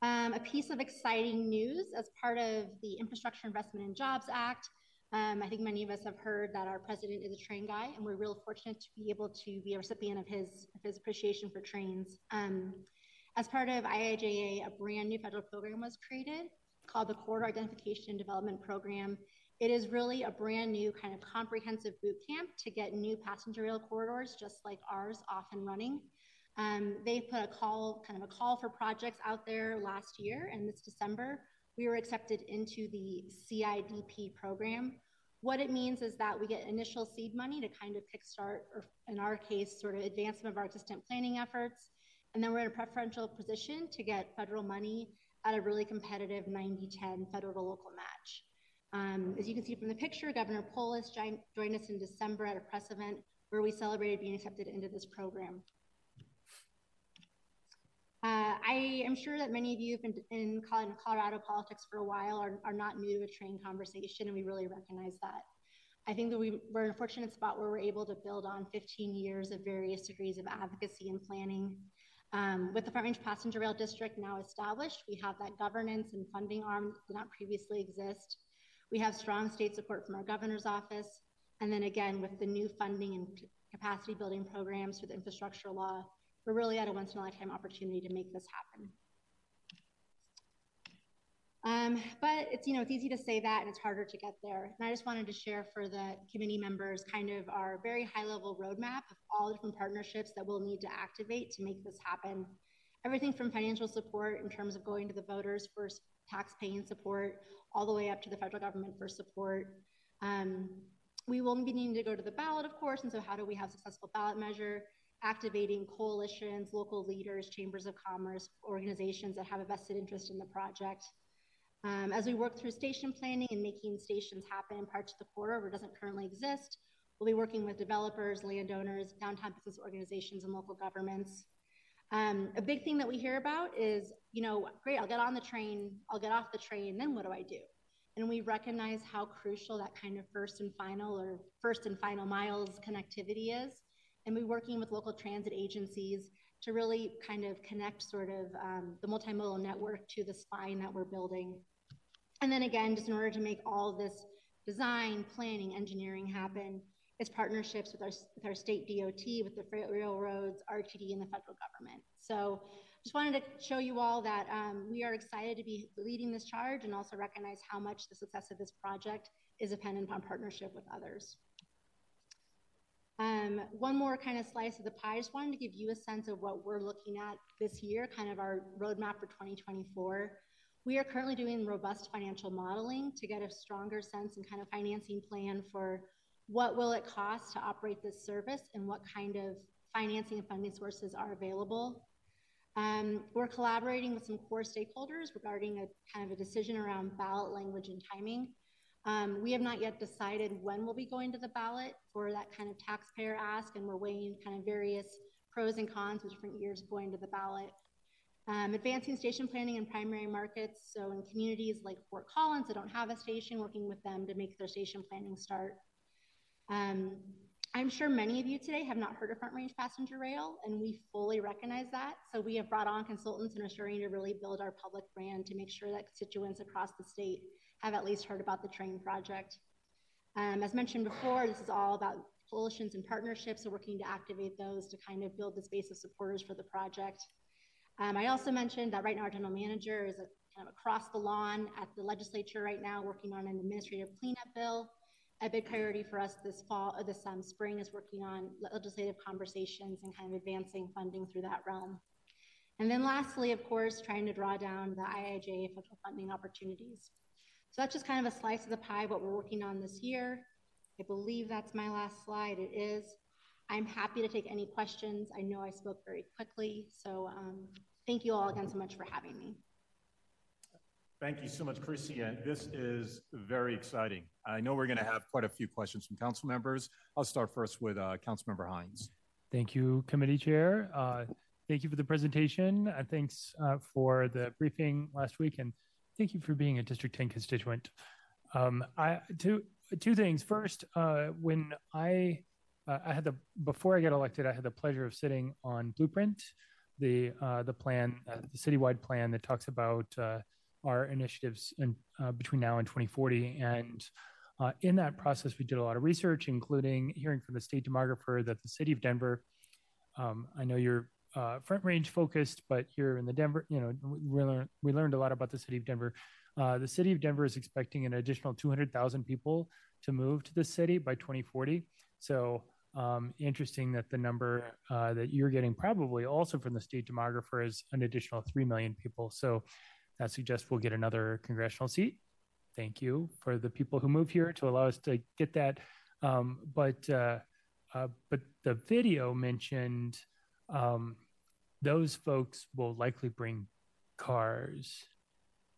Speaker 13: Um, a piece of exciting news as part of the Infrastructure Investment and Jobs Act, um, I think many of us have heard that our president is a train guy, and we're real fortunate to be able to be a recipient of his, of his appreciation for trains. Um, as part of IIJA, a brand new federal program was created called the Corridor Identification and Development Program. It is really a brand new kind of comprehensive boot camp to get new passenger rail corridors, just like ours, off and running. Um, they put a call, kind of a call for projects out there last year, and this December, we were accepted into the CIDP program. What it means is that we get initial seed money to kind of kickstart, or in our case, sort of advancement of our existing planning efforts. And then we're in a preferential position to get federal money at a really competitive 90 10 federal to local match. Um, as you can see from the picture, Governor Polis joined us in December at a press event where we celebrated being accepted into this program. Uh, I am sure that many of you have been in Colorado politics for a while are, are not new to a train conversation, and we really recognize that. I think that we, we're in a fortunate spot where we're able to build on 15 years of various degrees of advocacy and planning. Um, with the Front Range Passenger Rail District now established, we have that governance and funding arm that did not previously exist. We have strong state support from our governor's office. And then again, with the new funding and capacity building programs through the infrastructure law, we're really at a once in a lifetime opportunity to make this happen. Um, but it's you know it's easy to say that and it's harder to get there. And I just wanted to share for the committee members kind of our very high level roadmap of all the different partnerships that we'll need to activate to make this happen. Everything from financial support in terms of going to the voters for tax paying support, all the way up to the federal government for support. Um, we will be needing to go to the ballot, of course, and so how do we have successful ballot measure? Activating coalitions, local leaders, chambers of commerce, organizations that have a vested interest in the project. Um, as we work through station planning and making stations happen in parts of the corridor where doesn't currently exist, we'll be working with developers, landowners, downtown business organizations, and local governments. Um, a big thing that we hear about is, you know, great, I'll get on the train, I'll get off the train, then what do I do? And we recognize how crucial that kind of first and final or first and final miles connectivity is and we're working with local transit agencies to really kind of connect sort of um, the multimodal network to the spine that we're building. And then again, just in order to make all this design, planning, engineering happen, it's partnerships with our, with our state DOT, with the freight railroads, RTD, and the federal government. So just wanted to show you all that um, we are excited to be leading this charge and also recognize how much the success of this project is dependent on partnership with others. Um, one more kind of slice of the pie. I just wanted to give you a sense of what we're looking at this year, kind of our roadmap for 2024. We are currently doing robust financial modeling to get a stronger sense and kind of financing plan for what will it cost to operate this service and what kind of financing and funding sources are available. Um, we're collaborating with some core stakeholders regarding a kind of a decision around ballot language and timing. Um, we have not yet decided when we'll be going to the ballot for that kind of taxpayer ask, and we're weighing kind of various pros and cons of different years going to the ballot. Um, advancing station planning in primary markets, so in communities like Fort Collins that don't have a station, working with them to make their station planning start. Um, I'm sure many of you today have not heard of Front Range Passenger Rail, and we fully recognize that. So we have brought on consultants and are starting to really build our public brand to make sure that constituents across the state have at least heard about the train project. Um, as mentioned before, this is all about coalitions and partnerships, so working to activate those to kind of build this base of supporters for the project. Um, I also mentioned that right now our general manager is a, kind of across the lawn at the legislature right now working on an administrative cleanup bill. a big priority for us this fall, or this um, spring, is working on legislative conversations and kind of advancing funding through that realm. And then lastly, of course, trying to draw down the IIJA federal funding opportunities. So that's just kind of a slice of the pie, what we're working on this year. I believe that's my last slide. It is. I'm happy to take any questions. I know I spoke very quickly, so um, thank you all again so much for having me.
Speaker 1: Thank you so much, Chrissy. And this is very exciting. I know we're going to have quite a few questions from council members. I'll start first with uh, Councilmember Hinds.
Speaker 6: Thank you, Committee Chair. Uh, thank you for the presentation. Uh, thanks uh, for the briefing last week, and thank you for being a District 10 constituent. Um, I two two things. First, uh, when I uh, I had the before I got elected, I had the pleasure of sitting on Blueprint, the uh, the plan, the citywide plan that talks about our initiatives in, uh, between now and 2040. And uh, in that process, we did a lot of research, including hearing from the state demographer that the city of Denver, um, I know you're uh, front range focused, but here in the Denver, you know, we, learned, we learned a lot about the city of Denver. Uh, the city of Denver is expecting an additional 200,000 people to move to the city by 2040. So um, interesting that the number uh, that you're getting probably also from the state demographer is an additional 3 million people. So that suggests we'll get another congressional seat. Thank you for the people who move here to allow us to get that. Um, but uh, uh, but the video mentioned um, those folks will likely bring cars,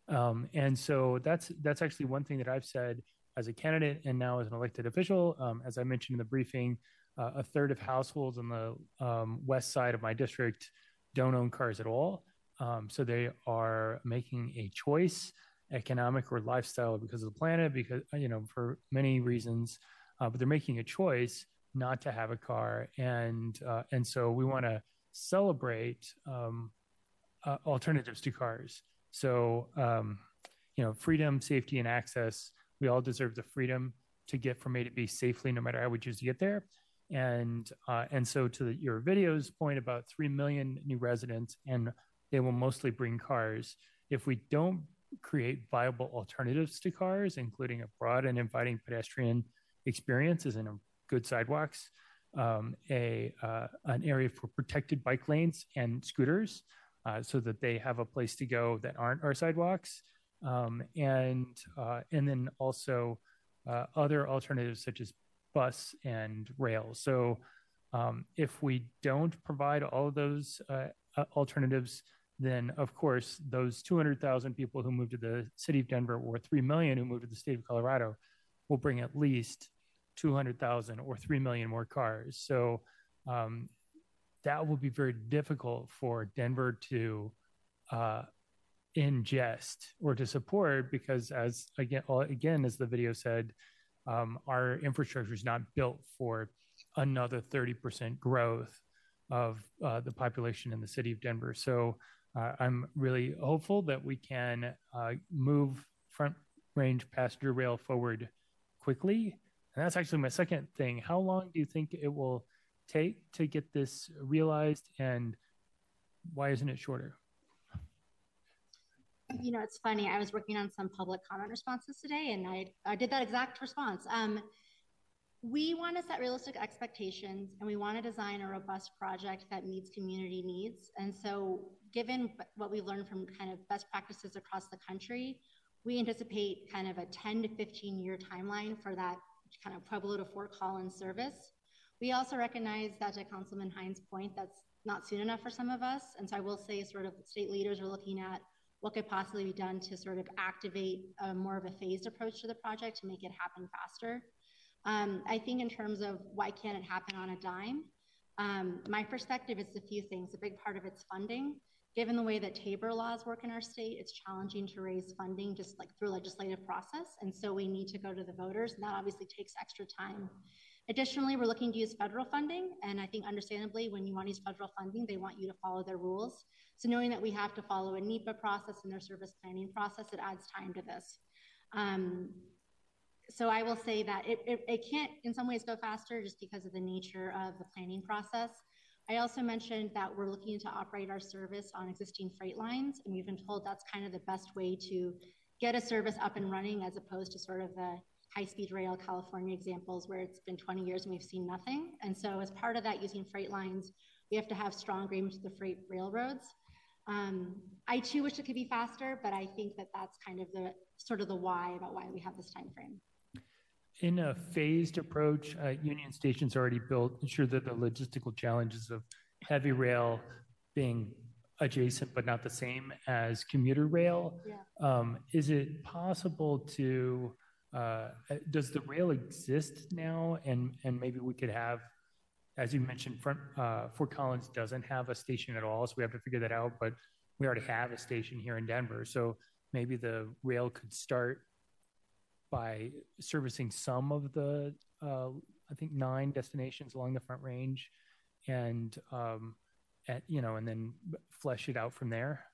Speaker 6: um, and so that's that's actually one thing that I've said as a candidate and now as an elected official. Um, as I mentioned in the briefing, uh, a third of households on the um, west side of my district don't own cars at all. Um, so they are making a choice, economic or lifestyle, because of the planet, because you know for many reasons. Uh, but they're making a choice not to have a car, and uh, and so we want to celebrate um, uh, alternatives to cars. So um, you know, freedom, safety, and access. We all deserve the freedom to get from A to B safely, no matter how we choose to get there. And uh, and so to the, your video's point about three million new residents and they will mostly bring cars. If we don't create viable alternatives to cars, including a broad and inviting pedestrian experiences and good sidewalks, um, a uh, an area for protected bike lanes and scooters, uh, so that they have a place to go that aren't our sidewalks, um, and uh, and then also uh, other alternatives such as bus and rail. So um, if we don't provide all of those uh, uh, alternatives, then of course those 200,000 people who moved to the city of Denver or 3 million who moved to the state of Colorado will bring at least 200,000 or 3 million more cars. So um, that will be very difficult for Denver to uh, ingest or to support because as again, again as the video said, um, our infrastructure is not built for another 30% growth of uh, the population in the city of Denver. So uh, I'm really hopeful that we can uh, move front range passenger rail forward quickly. And that's actually my second thing. How long do you think it will take to get this realized, and why isn't it shorter?
Speaker 13: You know, it's funny. I was working on some public comment responses today, and I, I did that exact response. Um, we want to set realistic expectations and we want to design a robust project that meets community needs. And so, given what we've learned from kind of best practices across the country, we anticipate kind of a 10 to 15 year timeline for that kind of Pueblo to Fort Collins service. We also recognize that to Councilman Hinds' point, that's not soon enough for some of us. And so I will say, sort of, state leaders are looking at what could possibly be done to sort of activate a more of a phased approach to the project to make it happen faster. Um, I think in terms of why can't it happen on a dime, um, my perspective is a few things. A big part of it's funding. Given the way that TABOR laws work in our state, it's challenging to raise funding just like through legislative process. And so we need to go to the voters, and that obviously takes extra time. Additionally, we're looking to use federal funding. And I think understandably, when you want to use federal funding, they want you to follow their rules. So knowing that we have to follow a NEPA process and their service planning process, it adds time to this. Um, so I will say that it, it, it, can't in some ways go faster just because of the nature of the planning process. I also mentioned that we're looking to operate our service on existing freight lines, and we've been told that's kind of the best way to get a service up and running as opposed to sort of the high-speed rail California examples where it's been 20 years and we've seen nothing. And so as part of that, using freight lines, we have to have strong agreements with the freight railroads. Um, I too wish it could be faster, but I think that that's kind of the sort of the why about why we have this time frame.
Speaker 6: In a phased approach, uh, Union Station's already built, ensure that the logistical challenges of heavy rail being adjacent but not the same as commuter rail.
Speaker 13: Yeah.
Speaker 6: Um, is it possible to, uh, does the rail exist now? And, and maybe we could have, as you mentioned, front, uh, Fort Collins doesn't have a station at all, so we have to figure that out. But we already have a station here in Denver. So maybe the rail could start by servicing some of the, uh, I think, nine destinations along the Front Range, and um, at you know, and then flesh it out from there.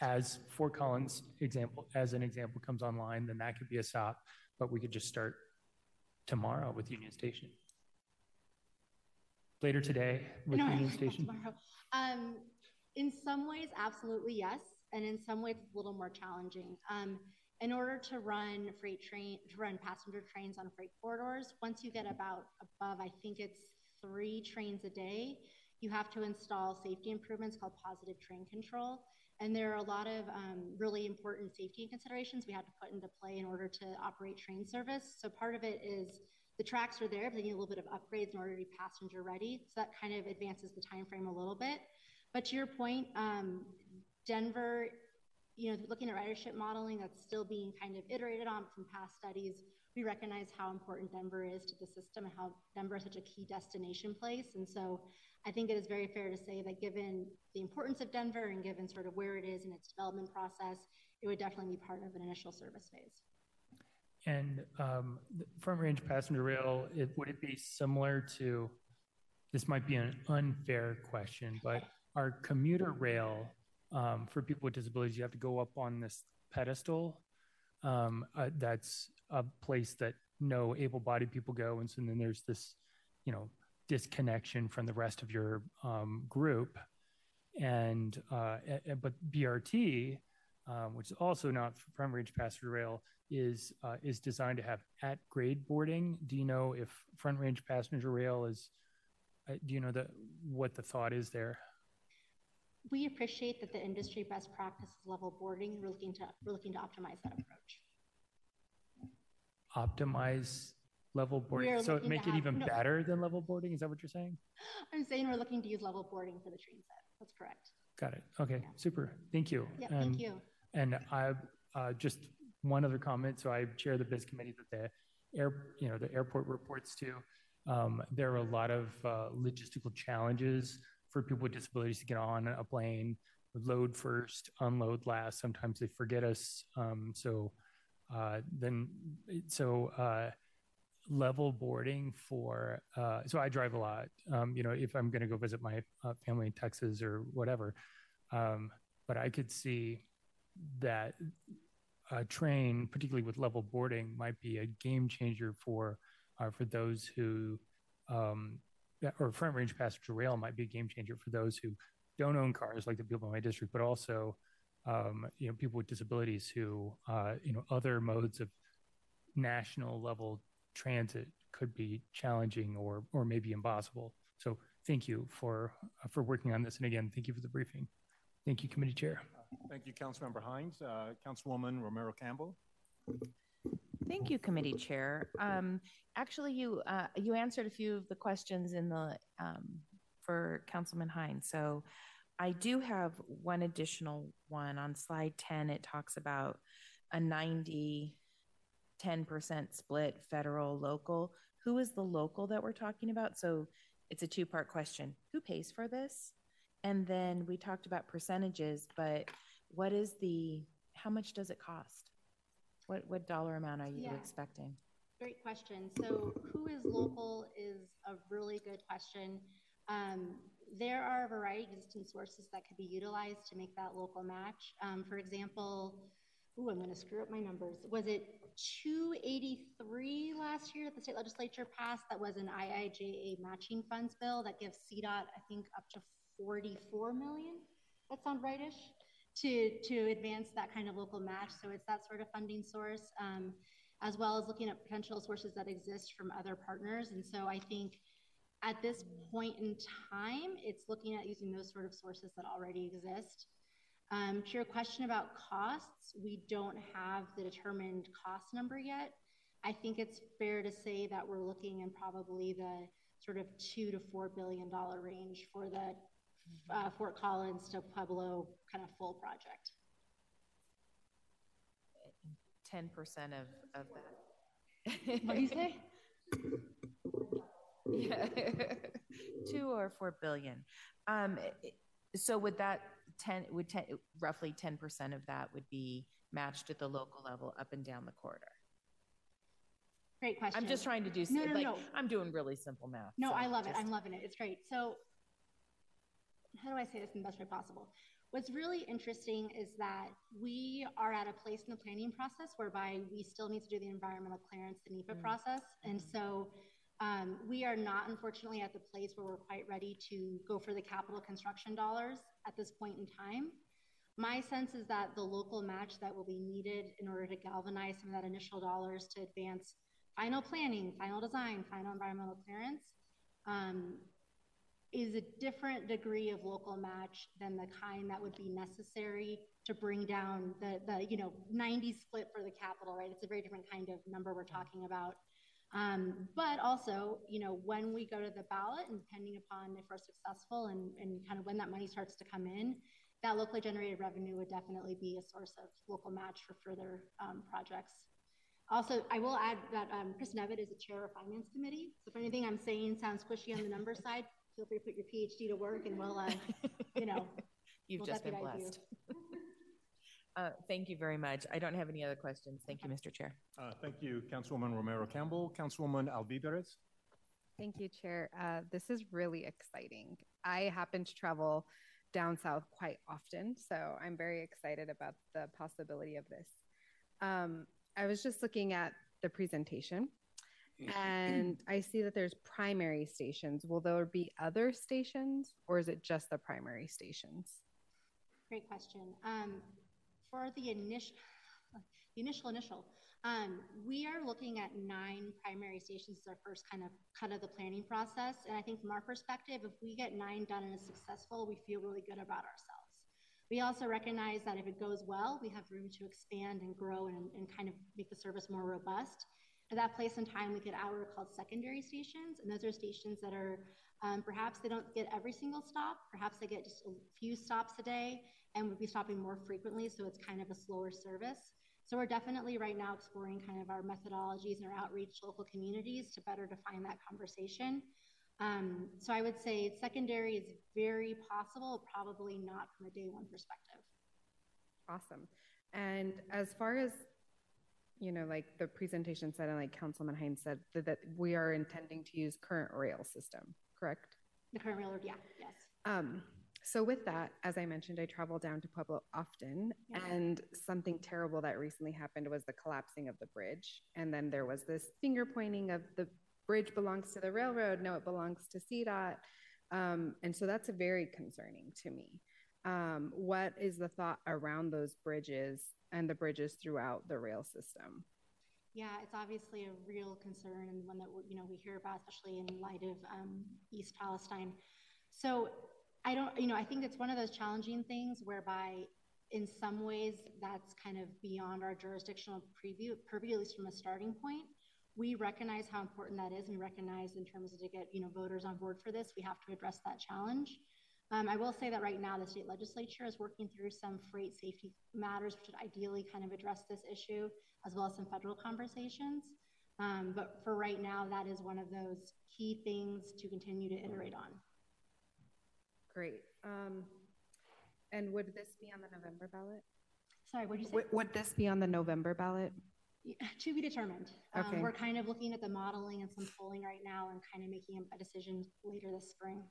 Speaker 6: As Fort Collins example, as an example comes online, then that could be a stop. But we could just start tomorrow with Union Station. Later today with
Speaker 13: No,
Speaker 6: Union Station.
Speaker 13: tomorrow. Um, in some ways, absolutely yes, and in some ways, it's a little more challenging. Um, in order to run freight train, to run passenger trains on freight corridors, once you get about above, I think it's three trains a day, you have to install safety improvements called positive train control. And there are a lot of um, really important safety considerations we have to put into play in order to operate train service. So part of it is the tracks are there, but they need a little bit of upgrades in order to be passenger ready. So that kind of advances the time frame a little bit. But to your point, um, Denver, you know, looking at ridership modeling, that's still being kind of iterated on from past studies. We recognize how important Denver is to the system and how Denver is such a key destination place. And so I think it is very fair to say that given the importance of Denver and given sort of where it is in its development process, it would definitely be part of an initial service phase.
Speaker 6: And um, the front range passenger rail, it, would it be similar to? This might be an unfair question, but our commuter rail um, for people with disabilities, you have to go up on this pedestal. Um, uh, that's a place that no able-bodied people go, and so then there's this, you know, disconnection from the rest of your um, group. And uh, but BRT, um, which is also not front range passenger rail, is uh, is designed to have at grade boarding. Do you know if front range passenger rail is? Uh, do you know the what the thought is there?
Speaker 13: We appreciate that the industry best practices level boarding. We're looking to we're looking to optimize that approach.
Speaker 6: Optimize level boarding, so make it
Speaker 13: have,
Speaker 6: even
Speaker 13: no,
Speaker 6: better than level boarding. Is that what you're saying?
Speaker 13: I'm saying we're looking to use level boarding for the train set. That's correct.
Speaker 6: Got it. Okay, yeah. super. Thank you.
Speaker 13: Yeah,
Speaker 6: and,
Speaker 13: thank you.
Speaker 6: And I uh, just one other comment. So I chair the biz committee that the air, you know, the airport reports to. Um, there are a lot of uh, logistical challenges for people with disabilities to get on a plane, load first, unload last. Sometimes they forget us. Um, so uh, then, so uh, level boarding for. Uh, so I drive a lot. Um, you know, if I'm going to go visit my uh, family in Texas or whatever, um, but I could see that a train, particularly with level boarding, might be a game changer for uh, for those who, um, or front range passenger rail might be a game changer for those who don't own cars, like the people in my district, but also, um, you know, people with disabilities who, uh, you know, other modes of national level transit could be challenging or or maybe impossible. So thank you for uh, for working on this, and again, thank you for the briefing. Thank you, Committee Chair.
Speaker 1: Thank you, Councilmember Hinds. Uh, Councilwoman Romero Campbell.
Speaker 11: Thank you, Committee Chair. Um, actually, you uh, you answered a few of the questions in the um, for Councilman Hinds. So I do have one additional one on slide 10. It talks about a 90 10% split federal local. Who is the local that we're talking about? So it's a two part question. Who pays for this? And then we talked about percentages, but what is the, how much does it cost? What, what dollar amount are you
Speaker 13: Yeah.
Speaker 11: expecting?
Speaker 13: Great question. So, who is local is a really good question. Um, there are a variety of existing sources that could be utilized to make that local match. Um, for example, ooh, I'm going to screw up my numbers. Was it 283 last year that the state legislature passed? That was an IIJA matching funds bill that gives CDOT, I think, up to 44 million. That sound rightish? To to advance that kind of local match. So it's that sort of funding source. Um, as well as looking at potential sources that exist from other partners. And so I think at this point in time, it's looking at using those sort of sources that already exist. Um, to your question about costs, we don't have the determined cost number yet. I think it's fair to say that we're looking in probably the sort of two to four billion dollar range for the uh, Fort Collins to Pueblo kind of full project.
Speaker 11: 10% of, of that.
Speaker 13: What do you say?
Speaker 11: yeah. Two or four billion. Um, so would that 10, would 10, roughly 10% of that would be matched at the local level up and down the corridor?
Speaker 13: Great question.
Speaker 11: I'm just trying to do,
Speaker 13: no, no,
Speaker 11: like,
Speaker 13: no.
Speaker 11: I'm doing really simple math.
Speaker 13: No,
Speaker 11: so
Speaker 13: I love it.
Speaker 11: just-
Speaker 13: I'm loving it. It's great. So, how do I say this in the best way possible? What's really interesting is that we are at a place in the planning process whereby we still need to do the environmental clearance, the NEPA
Speaker 11: Mm.
Speaker 13: process. And so, um, we are not unfortunately at the place where we're quite ready to go for the capital construction dollars at this point in time. My sense is that the local match that will be needed in order to galvanize some of that initial dollars to advance final planning, final design, final environmental clearance um, is a different degree of local match than the kind that would be necessary to bring down the, the you know 90 split for the capital, right? It's a very different kind of number we're talking about. Um, but also, you know, when we go to the ballot and depending upon if we're successful and, and kind of when that money starts to come in, that locally generated revenue would definitely be a source of local match for further um, projects. Also, I will add that um, Chris Nevitt is the chair of finance committee. So if anything I'm saying sounds squishy on the number side, feel free to put your PhD to work and we'll, uh, you know,
Speaker 11: You've
Speaker 13: we'll
Speaker 11: just been
Speaker 13: deputize you.
Speaker 11: blessed. Uh, Thank you very much. I don't have any other questions. Thank you, Mr. Chair.
Speaker 1: Uh, Thank you, Councilwoman Romero Campbell. Councilwoman Alvidrez?
Speaker 10: Thank you, Chair. Uh, this is really exciting. I happen to travel down south quite often, so I'm very excited about the possibility of this. Um, I was just looking at the presentation and I see that there's primary stations. Will there be other stations or is it just the primary stations?
Speaker 13: Great question. Um, for the initial, the initial, initial, um, we are looking at nine primary stations as our first kind of cut of the planning process. And I think from our perspective, if we get nine done and is successful, we feel really good about ourselves. We also recognize that if it goes well, we have room to expand and grow and, and kind of make the service more robust. At that place in time, we could add what are called secondary stations, and those are stations that are um, perhaps they don't get every single stop, perhaps they get just a few stops a day, and would be stopping more frequently, so it's kind of a slower service. So we're definitely right now exploring kind of our methodologies and our outreach to local communities to better define that conversation. Um, so I would say secondary is very possible, probably not from a day one perspective.
Speaker 10: Awesome. And as far as you know, like the presentation said, and like Councilman Hinds said, that, that we are intending to use current rail system, correct?
Speaker 13: The current railroad, yeah, yes.
Speaker 10: Um, so with that, as I mentioned, I travel down to Pueblo often,
Speaker 13: Yeah.
Speaker 10: and something terrible that recently happened was the collapsing of the bridge, and then there was this finger pointing of the bridge belongs to the railroad, no, it belongs to CDOT, um, and so that's very concerning to me. Um, what is the thought around those bridges and the bridges throughout the rail system?
Speaker 13: Yeah, it's obviously a real concern and one that you know we hear about, especially in light of um, East Palestine. So I don't, you know, I think it's one of those challenging things whereby, in some ways, that's kind of beyond our jurisdictional preview, purview, at least from a starting point. We recognize how important that is, and recognize in terms of to get you know voters on board for this, we have to address that challenge. Um, I will say that right now the state legislature is working through some freight safety matters, which would ideally kind of address this issue, as well as some federal conversations. Um, but for right now, that is one of those key things to continue to iterate on.
Speaker 10: Great. Um, and would this be on the November ballot?
Speaker 13: Sorry, what did you say?
Speaker 10: Would, would this be on the November ballot?
Speaker 13: Yeah, To be determined. Um,
Speaker 10: Okay.
Speaker 13: We're kind of looking at the modeling and some polling right now and kind of making a decision later this spring.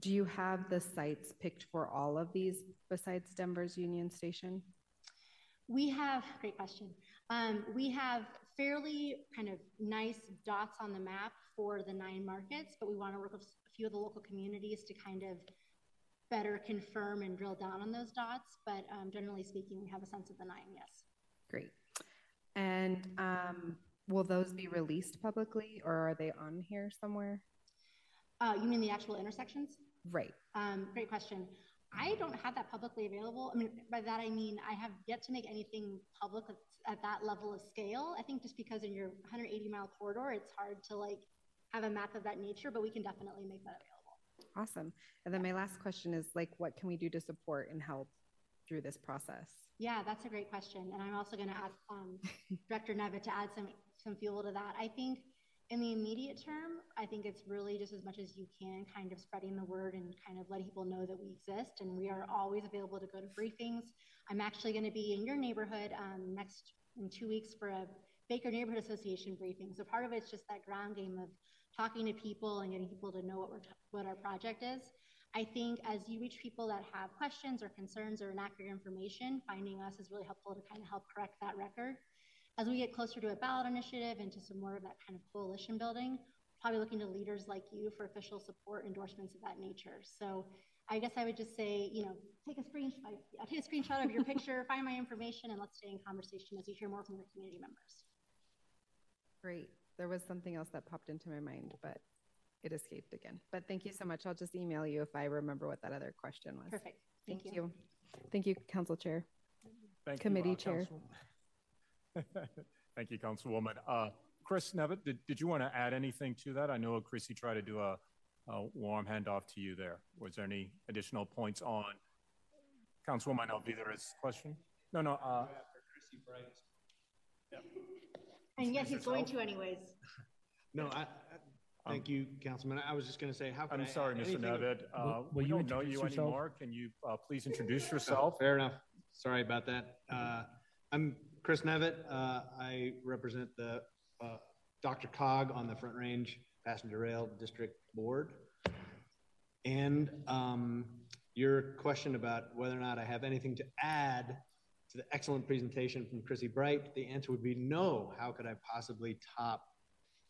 Speaker 10: Do you have the sites picked for all of these besides Denver's Union Station?
Speaker 13: We have, great question. Um, we have fairly kind of nice dots on the map for the nine markets, but we want to work with a few of the local communities to kind of better confirm and drill down on those dots. But um, generally speaking, we have a sense of the nine, yes.
Speaker 10: Great. And um, will those be released publicly or are they on here somewhere?
Speaker 13: Uh, you mean the actual intersections?
Speaker 10: Right.
Speaker 13: Um, great question. I don't have that publicly available. I mean, by that I mean I have yet to make anything public at, at that level of scale. I think just because in your 180 mile corridor, it's hard to like have a map of that nature, but we can definitely make that available.
Speaker 10: Awesome. And then my last question is like, what can we do to support and help through this process?
Speaker 13: Yeah, that's a great question. And I'm also going to ask um, Director Nevitt to add some, some fuel to that. I think in the immediate term, I think it's really just as much as you can kind of spreading the word and kind of letting people know that we exist. And we are always available to go to briefings. I'm actually going to be in your neighborhood um, next in two weeks for a Baker Neighborhood Association briefing. So part of it's just that ground game of talking to people and getting people to know what we're t- what our project is. I think as you reach people that have questions or concerns or inaccurate information, finding us is really helpful to kind of help correct that record. As we get closer to a ballot initiative and to some more of that kind of coalition building, probably looking to leaders like you for official support endorsements of that nature. So I guess I would just say, you know, take a screenshot, take a screenshot of your picture, find my information, and let's stay in conversation as you hear more from your community members.
Speaker 10: Great. There was something else that popped into my mind, but it escaped again. But thank you so much. I'll just email you if I remember what that other question was.
Speaker 13: Perfect. Thank,
Speaker 10: Thank
Speaker 13: you.
Speaker 10: you. Thank you, Council Chair.
Speaker 1: Thank
Speaker 10: Committee
Speaker 1: you, uh,
Speaker 10: Chair.
Speaker 1: Council- Thank you, Councilwoman. Uh, Chris Nevitt, did, did you want to add anything to that? I know Chrissy tried to do a, a warm handoff to you there. Was there any additional points on Councilwoman Alvidrez's question? No, no. Uh,
Speaker 13: And yes, he's going to anyways.
Speaker 15: No, I, I- thank you, Councilman. I was just going to say, how can I?
Speaker 1: I'm sorry, Mr.
Speaker 15: anything-
Speaker 1: Nevitt. Uh,
Speaker 6: will
Speaker 1: we
Speaker 6: you
Speaker 1: don't know you
Speaker 6: yourself?
Speaker 1: anymore. Can you uh, please introduce
Speaker 15: Oh,
Speaker 1: yourself?
Speaker 15: Fair enough. Sorry about that. Uh, I'm Chris Nevitt. Uh, I represent the uh, DRCOG on the Front Range Passenger Rail District Board. And um, your question about whether or not I have anything to add to the excellent presentation from Chrissy Bright, the answer would be no. How could I possibly top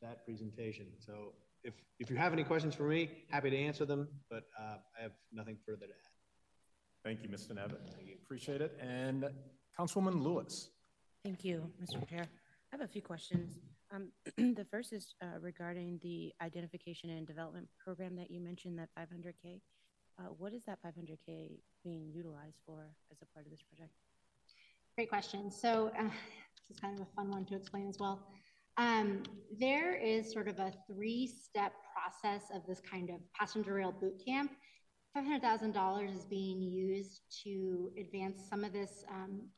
Speaker 15: that presentation? So if, if you have any questions for me, happy to answer them, but uh, I have nothing further to add.
Speaker 1: Thank you, Mr. Nevitt. Appreciate it. And Councilwoman Lewis.
Speaker 16: Thank you, Mr. Chair. I have a few questions. Um, the first is uh, regarding the identification and development program that you mentioned, that 500K. Uh, what is that 500K being utilized for as a part of this project?
Speaker 13: Great question. So uh, this is kind of a fun one to explain as well. Um, there is sort of a three-step process of this kind of passenger rail boot camp. $500,000 is being used to advance some of this um,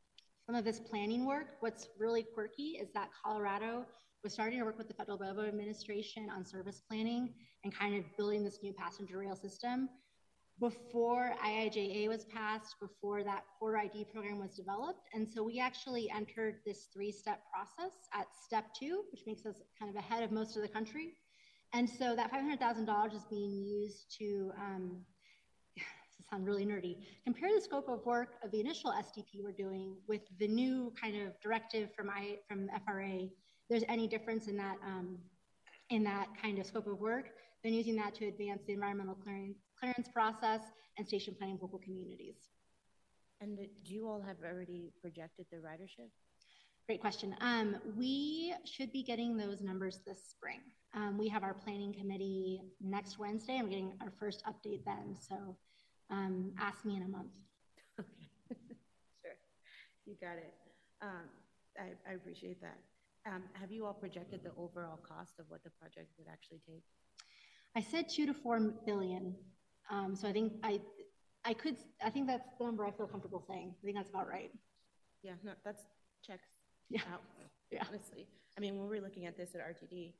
Speaker 13: some of this planning work. What's really quirky is that Colorado was starting to work with the Federal Railroad Administration on service planning and kind of building this new passenger rail system before IIJA was passed, before that core ID program was developed. And so we actually entered this three step process at step two, which makes us kind of ahead of most of the country. And so that $500,000 is being used to, um, sound really nerdy, compare the scope of work of the initial SDP we're doing with the new kind of directive from, I, from FRA. There's any difference in that, um, in that kind of scope of work, then using that to advance the environmental clearance, clearance process and station planning local communities.
Speaker 16: And do you all have already projected the ridership?
Speaker 13: Great question. Um, we should be getting those numbers this spring. Um, we have our planning committee next Wednesday, we're getting our first update then. So um, ask me in a month. Okay.
Speaker 16: sure, you got it. Um, I, I appreciate that. Um, have you all projected the overall cost of what the project would actually take?
Speaker 13: I said two to four billion. Um, so I think I, I could, I think that's the number I feel comfortable saying. I think that's about right.
Speaker 16: Yeah, no, that's checks
Speaker 13: Yeah.
Speaker 16: out.
Speaker 13: Yeah.
Speaker 16: Honestly, I mean, when we're looking at this at RTD,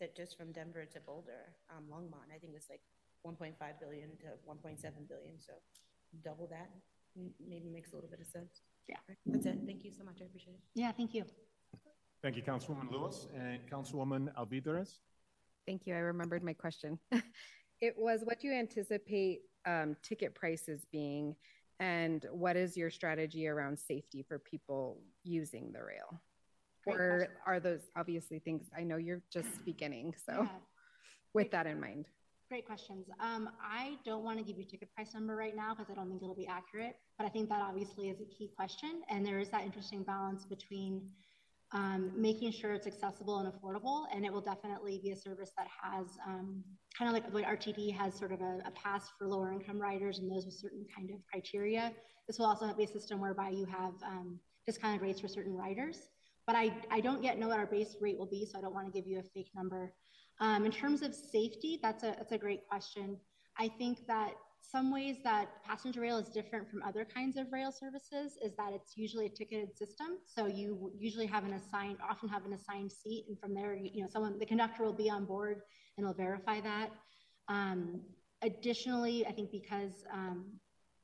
Speaker 16: that just from Denver to Boulder, um, Longmont, I think it's like 1.5 billion to 1.7 billion. So double that m- maybe makes a little bit of sense.
Speaker 13: Yeah.
Speaker 16: That's it. Thank you so much. I appreciate it.
Speaker 13: Yeah, thank you.
Speaker 1: Thank you, Councilwoman Lewis and Councilwoman Alvidrez.
Speaker 10: Thank you. I remembered my question. it was what do you anticipate um, ticket prices being, and what is your strategy around safety for people using the rail?
Speaker 13: Great
Speaker 10: or
Speaker 13: question.
Speaker 10: are those obviously things I know you're just beginning? So,
Speaker 13: Yeah.
Speaker 10: with that in mind.
Speaker 13: Great questions. Um, I don't want to give you ticket price number right now because I don't think it'll be accurate, but I think that obviously is a key question. And there is that interesting balance between um, making sure it's accessible and affordable. And it will definitely be a service that has um, kind of like way RTD has sort of a, a, pass for lower income riders and those with certain kind of criteria. This will also be a system whereby you have um, discounted rates for certain riders. But I, I don't yet know what our base rate will be, so I don't want to give you a fake number. Um, in terms of safety, that's a, that's a great question. I think that some ways that passenger rail is different from other kinds of rail services is that it's usually a ticketed system. So you usually have an assigned, often have an assigned seat, and from there, you know, someone, the conductor will be on board and will verify that. Um, additionally, I think because um,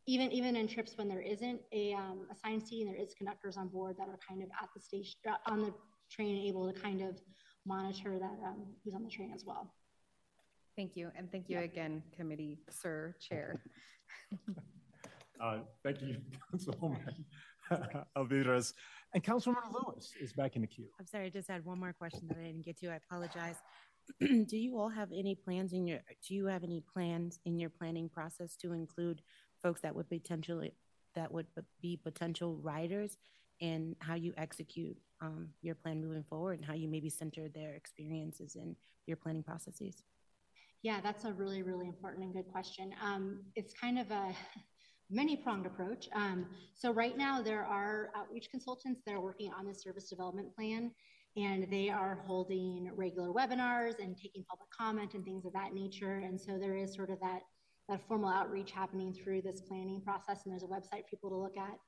Speaker 13: even even in trips when there isn't a um, assigned seat and there is conductors on board that are kind of at the station on the train able to kind of monitor that um, who's on the train as well.
Speaker 10: Thank you. And thank you again, committee, sir, chair.
Speaker 1: uh, thank you, Councilwoman Alvidrez. And Councilwoman Lewis is back in the queue.
Speaker 16: I'm sorry, I just had one more question that I didn't get to. I apologize. do you all have any plans in your, do you have any plans in your planning process to include folks that would potentially, that would be potential riders and how you execute um, your plan moving forward and how you maybe center their experiences in your planning processes?
Speaker 13: Yeah, that's a really, really important and good question. Um, it's kind of a many pronged approach. Um, so, right now, there are outreach consultants that are working on the service development plan, and they are holding regular webinars and taking public comment and things of that nature. And so, there is sort of that, that formal outreach happening through this planning process, and there's a website for people to look at.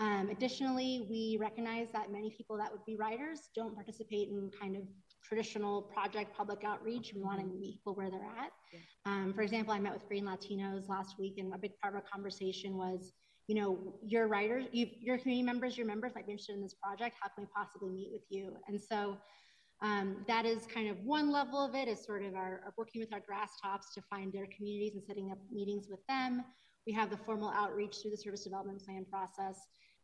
Speaker 13: Um, additionally, we recognize that many people that would be riders don't participate in kind of traditional project public outreach. We want to meet people where they're at. Yeah. Um, for example, I met with GreenLatinos last week, and a big part of our conversation was, you know, your writers, your community members, your members might be interested in this project. How can we possibly meet with you? And so um, that is kind of one level of it is sort of our, our working with our grass tops to find their communities and setting up meetings with them. We have the formal outreach through the service development plan process.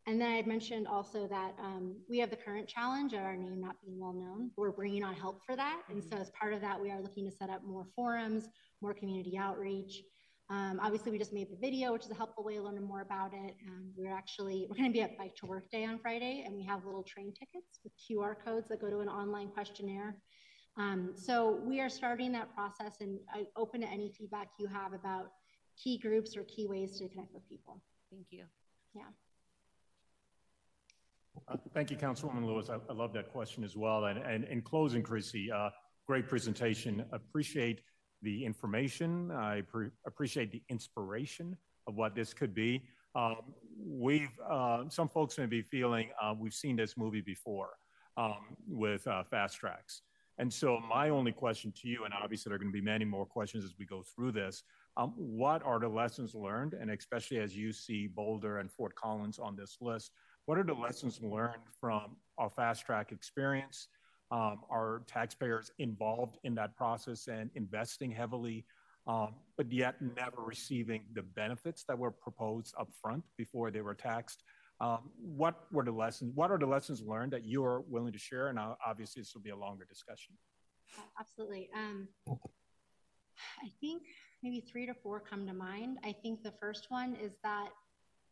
Speaker 13: And then I had mentioned also that um, we have the current challenge of our name not being well known. We're bringing on help for that. And so, as part of that, we are looking to set up more forums, more community outreach. Um, obviously, we just made the video, which is a helpful way to learn more about it. Um, we're actually we're going to be at Bike to Work Day on Friday, and we have little train tickets with QR codes that go to an online questionnaire. Um, so we are starting that process, and I open to any feedback you have about key groups or key ways to connect with people.
Speaker 16: Thank you.
Speaker 13: Yeah.
Speaker 1: Thank you, Councilwoman Lewis. I, I, love that question as well. And, and in closing, Chrissy, uh, great presentation. Appreciate the information. I pre- appreciate the inspiration of what this could be. Um, we've uh, some folks may be feeling uh, we've seen this movie before um, with uh, FasTracks. And so my only question to you, and obviously there are going to be many more questions as we go through this, um, what are the lessons learned? And especially as you see Boulder and Fort Collins on this list, what are the lessons learned from our fast track experience? Um, are taxpayers involved in that process and investing heavily, um, but yet never receiving the benefits that were proposed up front before they were taxed? Um, what were the lessons? What are the lessons learned that you are willing to share? And uh, obviously, this will be a longer discussion.
Speaker 13: Absolutely. Um, I think maybe three to four come to mind. I think the first one is that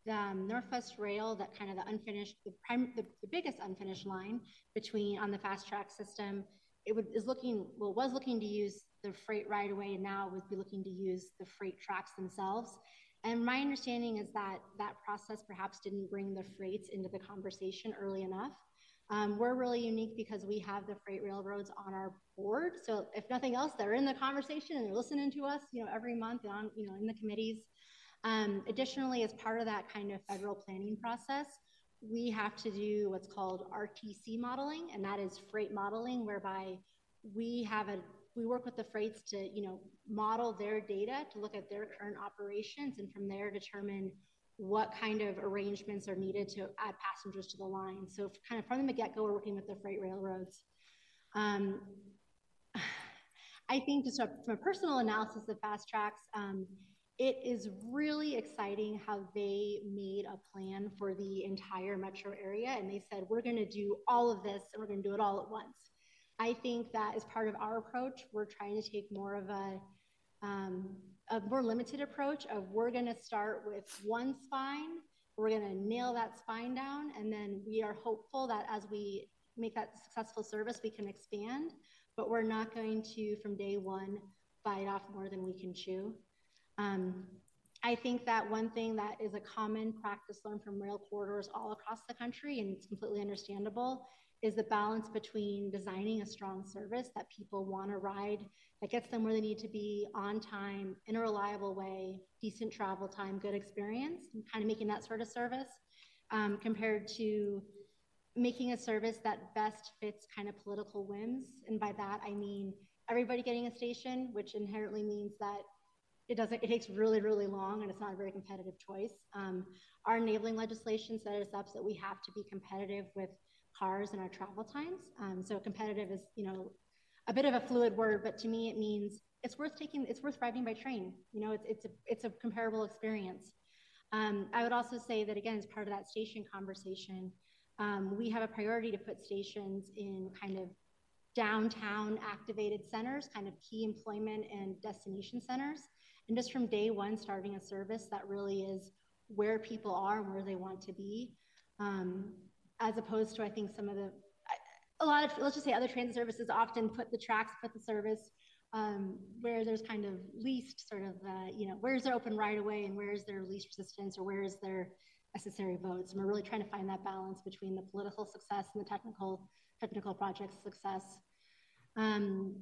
Speaker 13: the um, Northwest Rail, that kind of the unfinished, the, prime, the, the, biggest unfinished line between on the fast track system, it would, is looking, well, was looking to use the freight right away and now would be looking to use the freight tracks themselves. And my understanding is that that process perhaps didn't bring the freights into the conversation early enough. Um, we're really unique because we have the freight railroads on our board. So if nothing else, they're in the conversation and they're listening to us, you know, every month on, you know, in the committees. Um, additionally, as part of that kind of federal planning process, we have to do what's called RTC modeling, and that is freight modeling, whereby we have a we work with the freights to you know model their data to look at their current operations, and from there determine what kind of arrangements are needed to add passengers to the line. So, kind of from the get go, we're working with the freight railroads. Um, I think just from a personal analysis of FasTracks. Um, it is really exciting how they made a plan for the entire metro area and they said we're going to do all of this and we're going to do it all at once i think that as part of our approach we're trying to take more of a um, a more limited approach of we're going to start with one spine we're going to nail that spine down and then we are hopeful that as we make that successful service, we can expand, but we're not going to, from day one, bite off more than we can chew. Um, I think that one thing that is a common practice learned from rail corridors all across the country, and it's completely understandable, is the balance between designing a strong service that people want to ride, that gets them where they need to be on time, in a reliable way, decent travel time, good experience, and kind of making that sort of service um, compared to making a service that best fits kind of political whims. And by that, I mean everybody getting a station, which inherently means that it doesn't, it takes really, really long and it's not a very competitive choice. Um, our enabling legislation set us up so that we have to be competitive with cars and our travel times. Um, so competitive is, you know, a bit of a fluid word, but to me it means it's worth taking, it's worth riding by train. You know, it's, it's, a, it's a comparable experience. Um, I would also say that again, as part of that station conversation, um, we have a priority to put stations in kind of downtown activated centers, kind of key employment and destination centers. And just from day one, starting a service that really is where people are and where they want to be, um, as opposed to, I think, some of the, a lot of, let's just say other transit services often put the tracks, put the service um, where there's kind of least sort of, uh, you know, where's their open right away and where is their least resistance or where is their necessary votes. And we're really trying to find that balance between the political success and the technical technical project success. Um,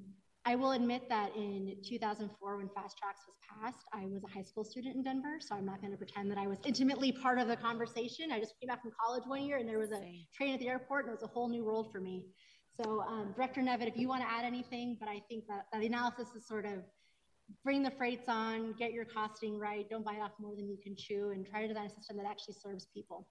Speaker 13: I will admit that in 2004, when FasTracks was passed, I was a high school student in Denver, so I'm not going to pretend that I was intimately part of the conversation. I just came back from college one year, and there was a train at the airport, and it was a whole new world for me. So, um, Director Nevitt, if you want to add anything, but I think that, that the analysis is sort of bring the freights on, get your costing right, don't bite off more than you can chew, and try to design a system that actually serves people.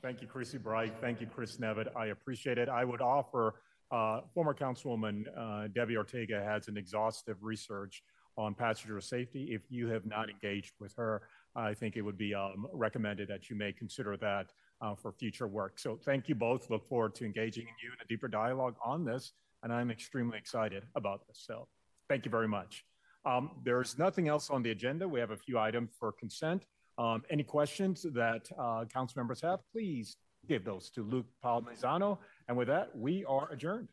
Speaker 1: Thank you, Chrissy Bright. Thank you, Chris Nevitt. I appreciate it. I would offer uh, former Councilwoman uh, Debbie Ortega has an exhaustive research on passenger safety. If you have not engaged with her, I think it would be um, recommended that you may consider that uh, for future work. So thank you both. Look forward to engaging you in a deeper dialogue on this, and I'm extremely excited about this. So thank you very much. Um, there's nothing else on the agenda. We have a few items for consent. Um, any questions that uh, council members have, please give those to Luke Palmisano. And with that, we are adjourned.